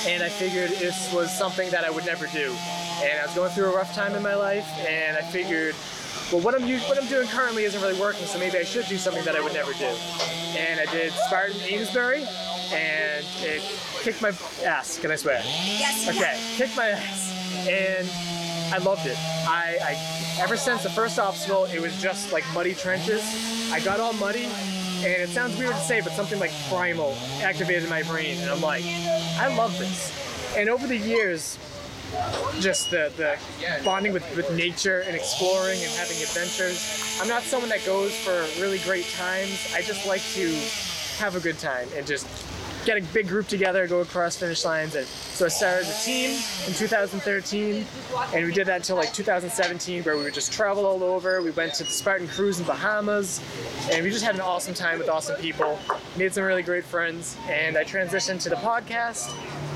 and I figured this was something that I would never do. And I was going through a rough time in my life, and I figured, well, what I'm what I'm doing currently isn't really working, so maybe I should do something that I would never do. And I did Spartan Amesbury, and it kicked my ass. Can I swear? Yes. Okay, kicked my ass, and I loved it. I, I ever since the first obstacle, it was just like muddy trenches. I got all muddy, and it sounds weird to say, but something like primal activated my brain, and I'm like, I love this. And over the years, just the, the bonding with, with nature and exploring and having adventures. I'm not someone that goes for really great times. I just like to have a good time and just get a big group together, go across finish lines. And so I started the team in 2013, and we did that until like 2017, where we would just travel all over. We went to the Spartan Cruise in Bahamas, and we just had an awesome time with awesome people. Made some really great friends, and I transitioned to the podcast,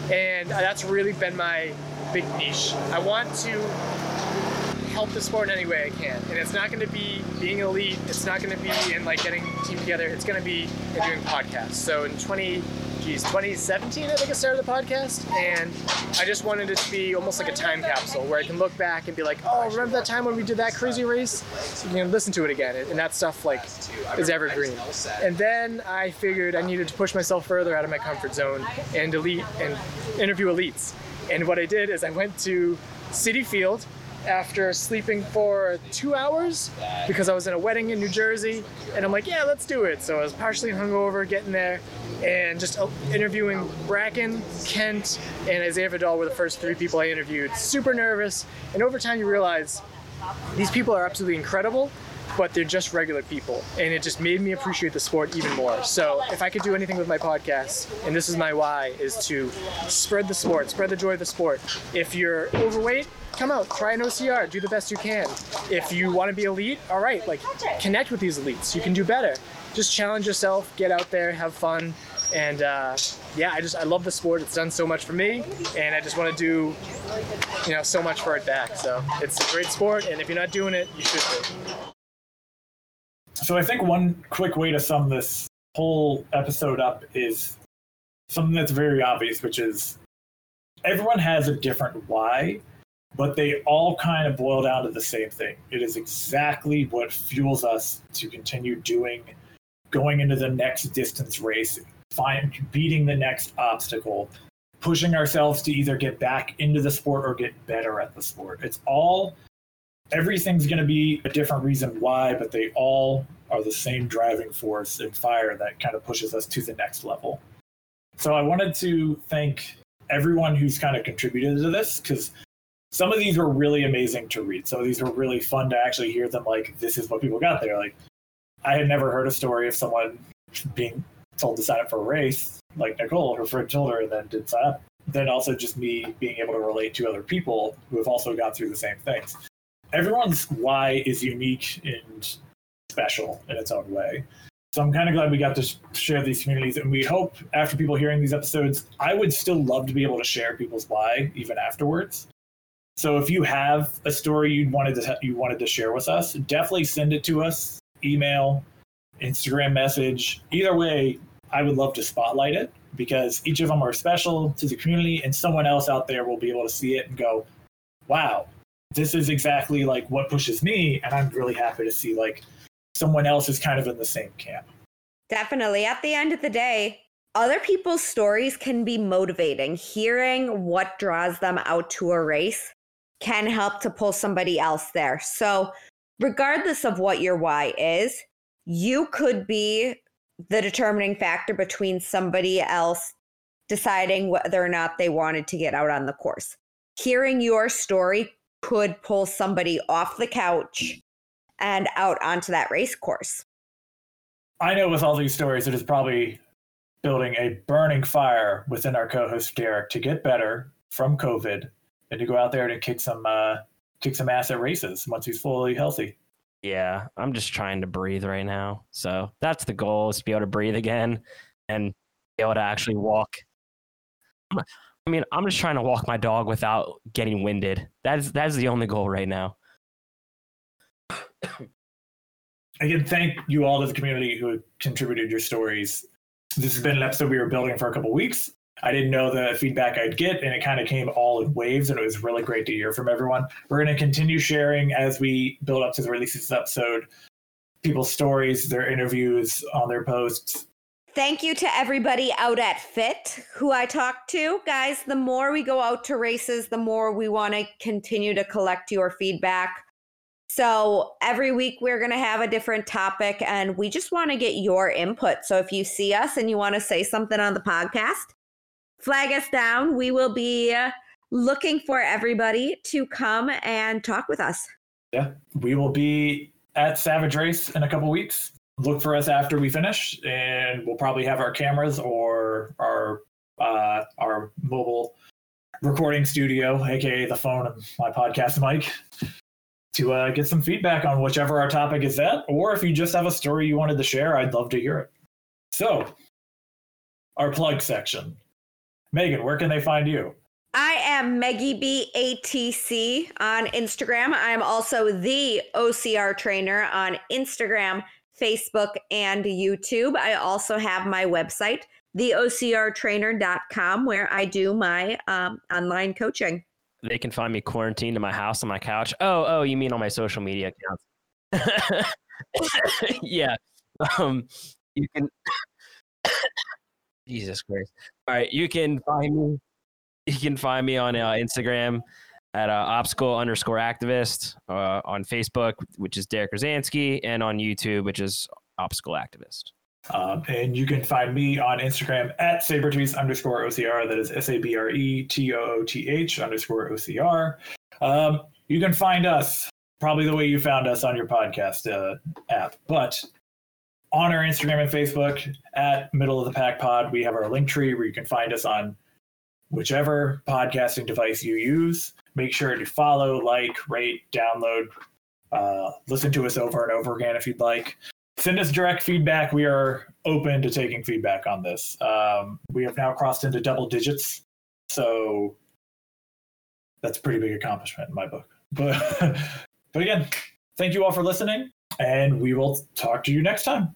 and that's really been my big niche. I want to help the sport in any way I can. And it's not going to be being elite. It's not going to be in like getting team together. It's going to be in doing podcasts. So in 20, geez, 2017, I think I started the podcast. And I just wanted it to be almost like a time capsule where I can look back and be like, oh, remember that time when we did that crazy race? You can listen to it again. And that stuff like is evergreen. And then I figured I needed to push myself further out of my comfort zone and elite and interview elites. And what I did is I went to Citi Field after sleeping for two hours because I was in a wedding in New Jersey, and I'm like, yeah, let's do it. So I was partially hungover getting there, and just uh, interviewing Brakken, Kent, and Isaiah Vidal were the first three people I interviewed. Super nervous, and over time you realize these people are absolutely incredible. But they're just regular people, and it just made me appreciate the sport even more. So, if I could do anything with my podcast, and this is my why, is to spread the sport, spread the joy of the sport. If you're overweight, come out, try an OCR, do the best you can. If you want to be elite, all right, like connect with these elites. You can do better. Just challenge yourself, get out there, have fun, and uh, yeah, I just I love the sport. It's done so much for me, and I just want to do, you know, so much for it back. So it's a great sport, and if you're not doing it, you should. So I think one quick way to sum this whole episode up is something that's very obvious, which is everyone has a different why, but they all kind of boil down to the same thing. It is exactly what fuels us to continue doing, going into the next distance race, find beating the next obstacle, pushing ourselves to either get back into the sport or get better at the sport. It's all everything's going to be a different reason why, but they all are the same driving force and fire that kind of pushes us to the next level. So I wanted to thank everyone who's kind of contributed to this because some of these were really amazing to read. Some of these were really fun to actually hear them like, this is what people got there. Like, I had never heard a story of someone being told to sign up for a race, like Nicole, her friend told her, and then did sign up. Then also just me being able to relate to other people who have also gone through the same things. Everyone's why is unique and special in its own way. So I'm kind of glad we got to share these communities, and we hope after people hearing these episodes, I would still love to be able to share people's why even afterwards. So if you have a story you wanted to you wanted to share with us, definitely send it to us, email, Instagram message. Either way, I would love to spotlight it because each of them are special to the community, and someone else out there will be able to see it and go, "Wow, this is exactly like what pushes me," and I'm really happy to see like someone else is kind of in the same camp. Definitely. At the end of the day, other people's stories can be motivating. Hearing what draws them out to a race can help to pull somebody else there. So, regardless of what your why is, you could be the determining factor between somebody else deciding whether or not they wanted to get out on the course. Hearing your story could pull somebody off the couch and out onto that race course. I know with all these stories, it is probably building a burning fire within our co-host Derek to get better from COVID and to go out there and kick some uh, kick some ass at races once he's fully healthy. Yeah, I'm just trying to breathe right now. So that's the goal is to be able to breathe again and be able to actually walk. I mean, I'm just trying to walk my dog without getting winded. That's that's the only goal right now. I Again, thank you all to the community who contributed your stories. This has been an episode we were building for a couple weeks. I didn't know the feedback I'd get, and it kind of came all in waves, and it was really great to hear from everyone. We're going to continue sharing as we build up to the release of this episode people's stories, their interviews on their posts. Thank you to everybody out at Fit who I talked to. Guys, the more we go out to races, the more we want to continue to collect your feedback. So every week we're going to have a different topic and we just want to get your input. So if you see us and you want to say something on the podcast, flag us down. We will be looking for everybody to come and talk with us. Yeah, we will be at Savage Race in a couple weeks. Look for us after we finish, and we'll probably have our cameras or our uh, our mobile recording studio, aka the phone and my podcast mic, to uh, get some feedback on whichever our topic is at, or if you just have a story you wanted to share, I'd love to hear it. So, our plug section. Megan, where can they find you? I am Meggie B on Instagram. I am also the OCR trainer on Instagram, Facebook, and YouTube. I also have my website, theocrtrainer.com, where I do my um, online coaching. They can find me quarantined in my house on my couch. Oh, oh, you mean on my social media accounts? yeah. Um, you can. Jesus Christ. All right, you can find me. You can find me on uh, Instagram at uh, obstacle underscore activist, uh, on Facebook, which is Derek Rozansky, and on YouTube, which is obstacle activist. Um, and you can find me on Instagram at sabretooth underscore OCR. That is S A B R E T O O T H underscore OCR. Um, you can find us probably the way you found us on your podcast uh, app, but on our Instagram and Facebook at Middle of the Pack Pod, we have our link tree where you can find us on whichever podcasting device you use. Make sure to follow, like, rate, download, uh, listen to us over and over again if you'd like. Send us direct feedback. We are open to taking feedback on this. Um, we have now crossed into double digits, so that's a pretty big accomplishment in my book. But but again, thank you all for listening, and we will talk to you next time.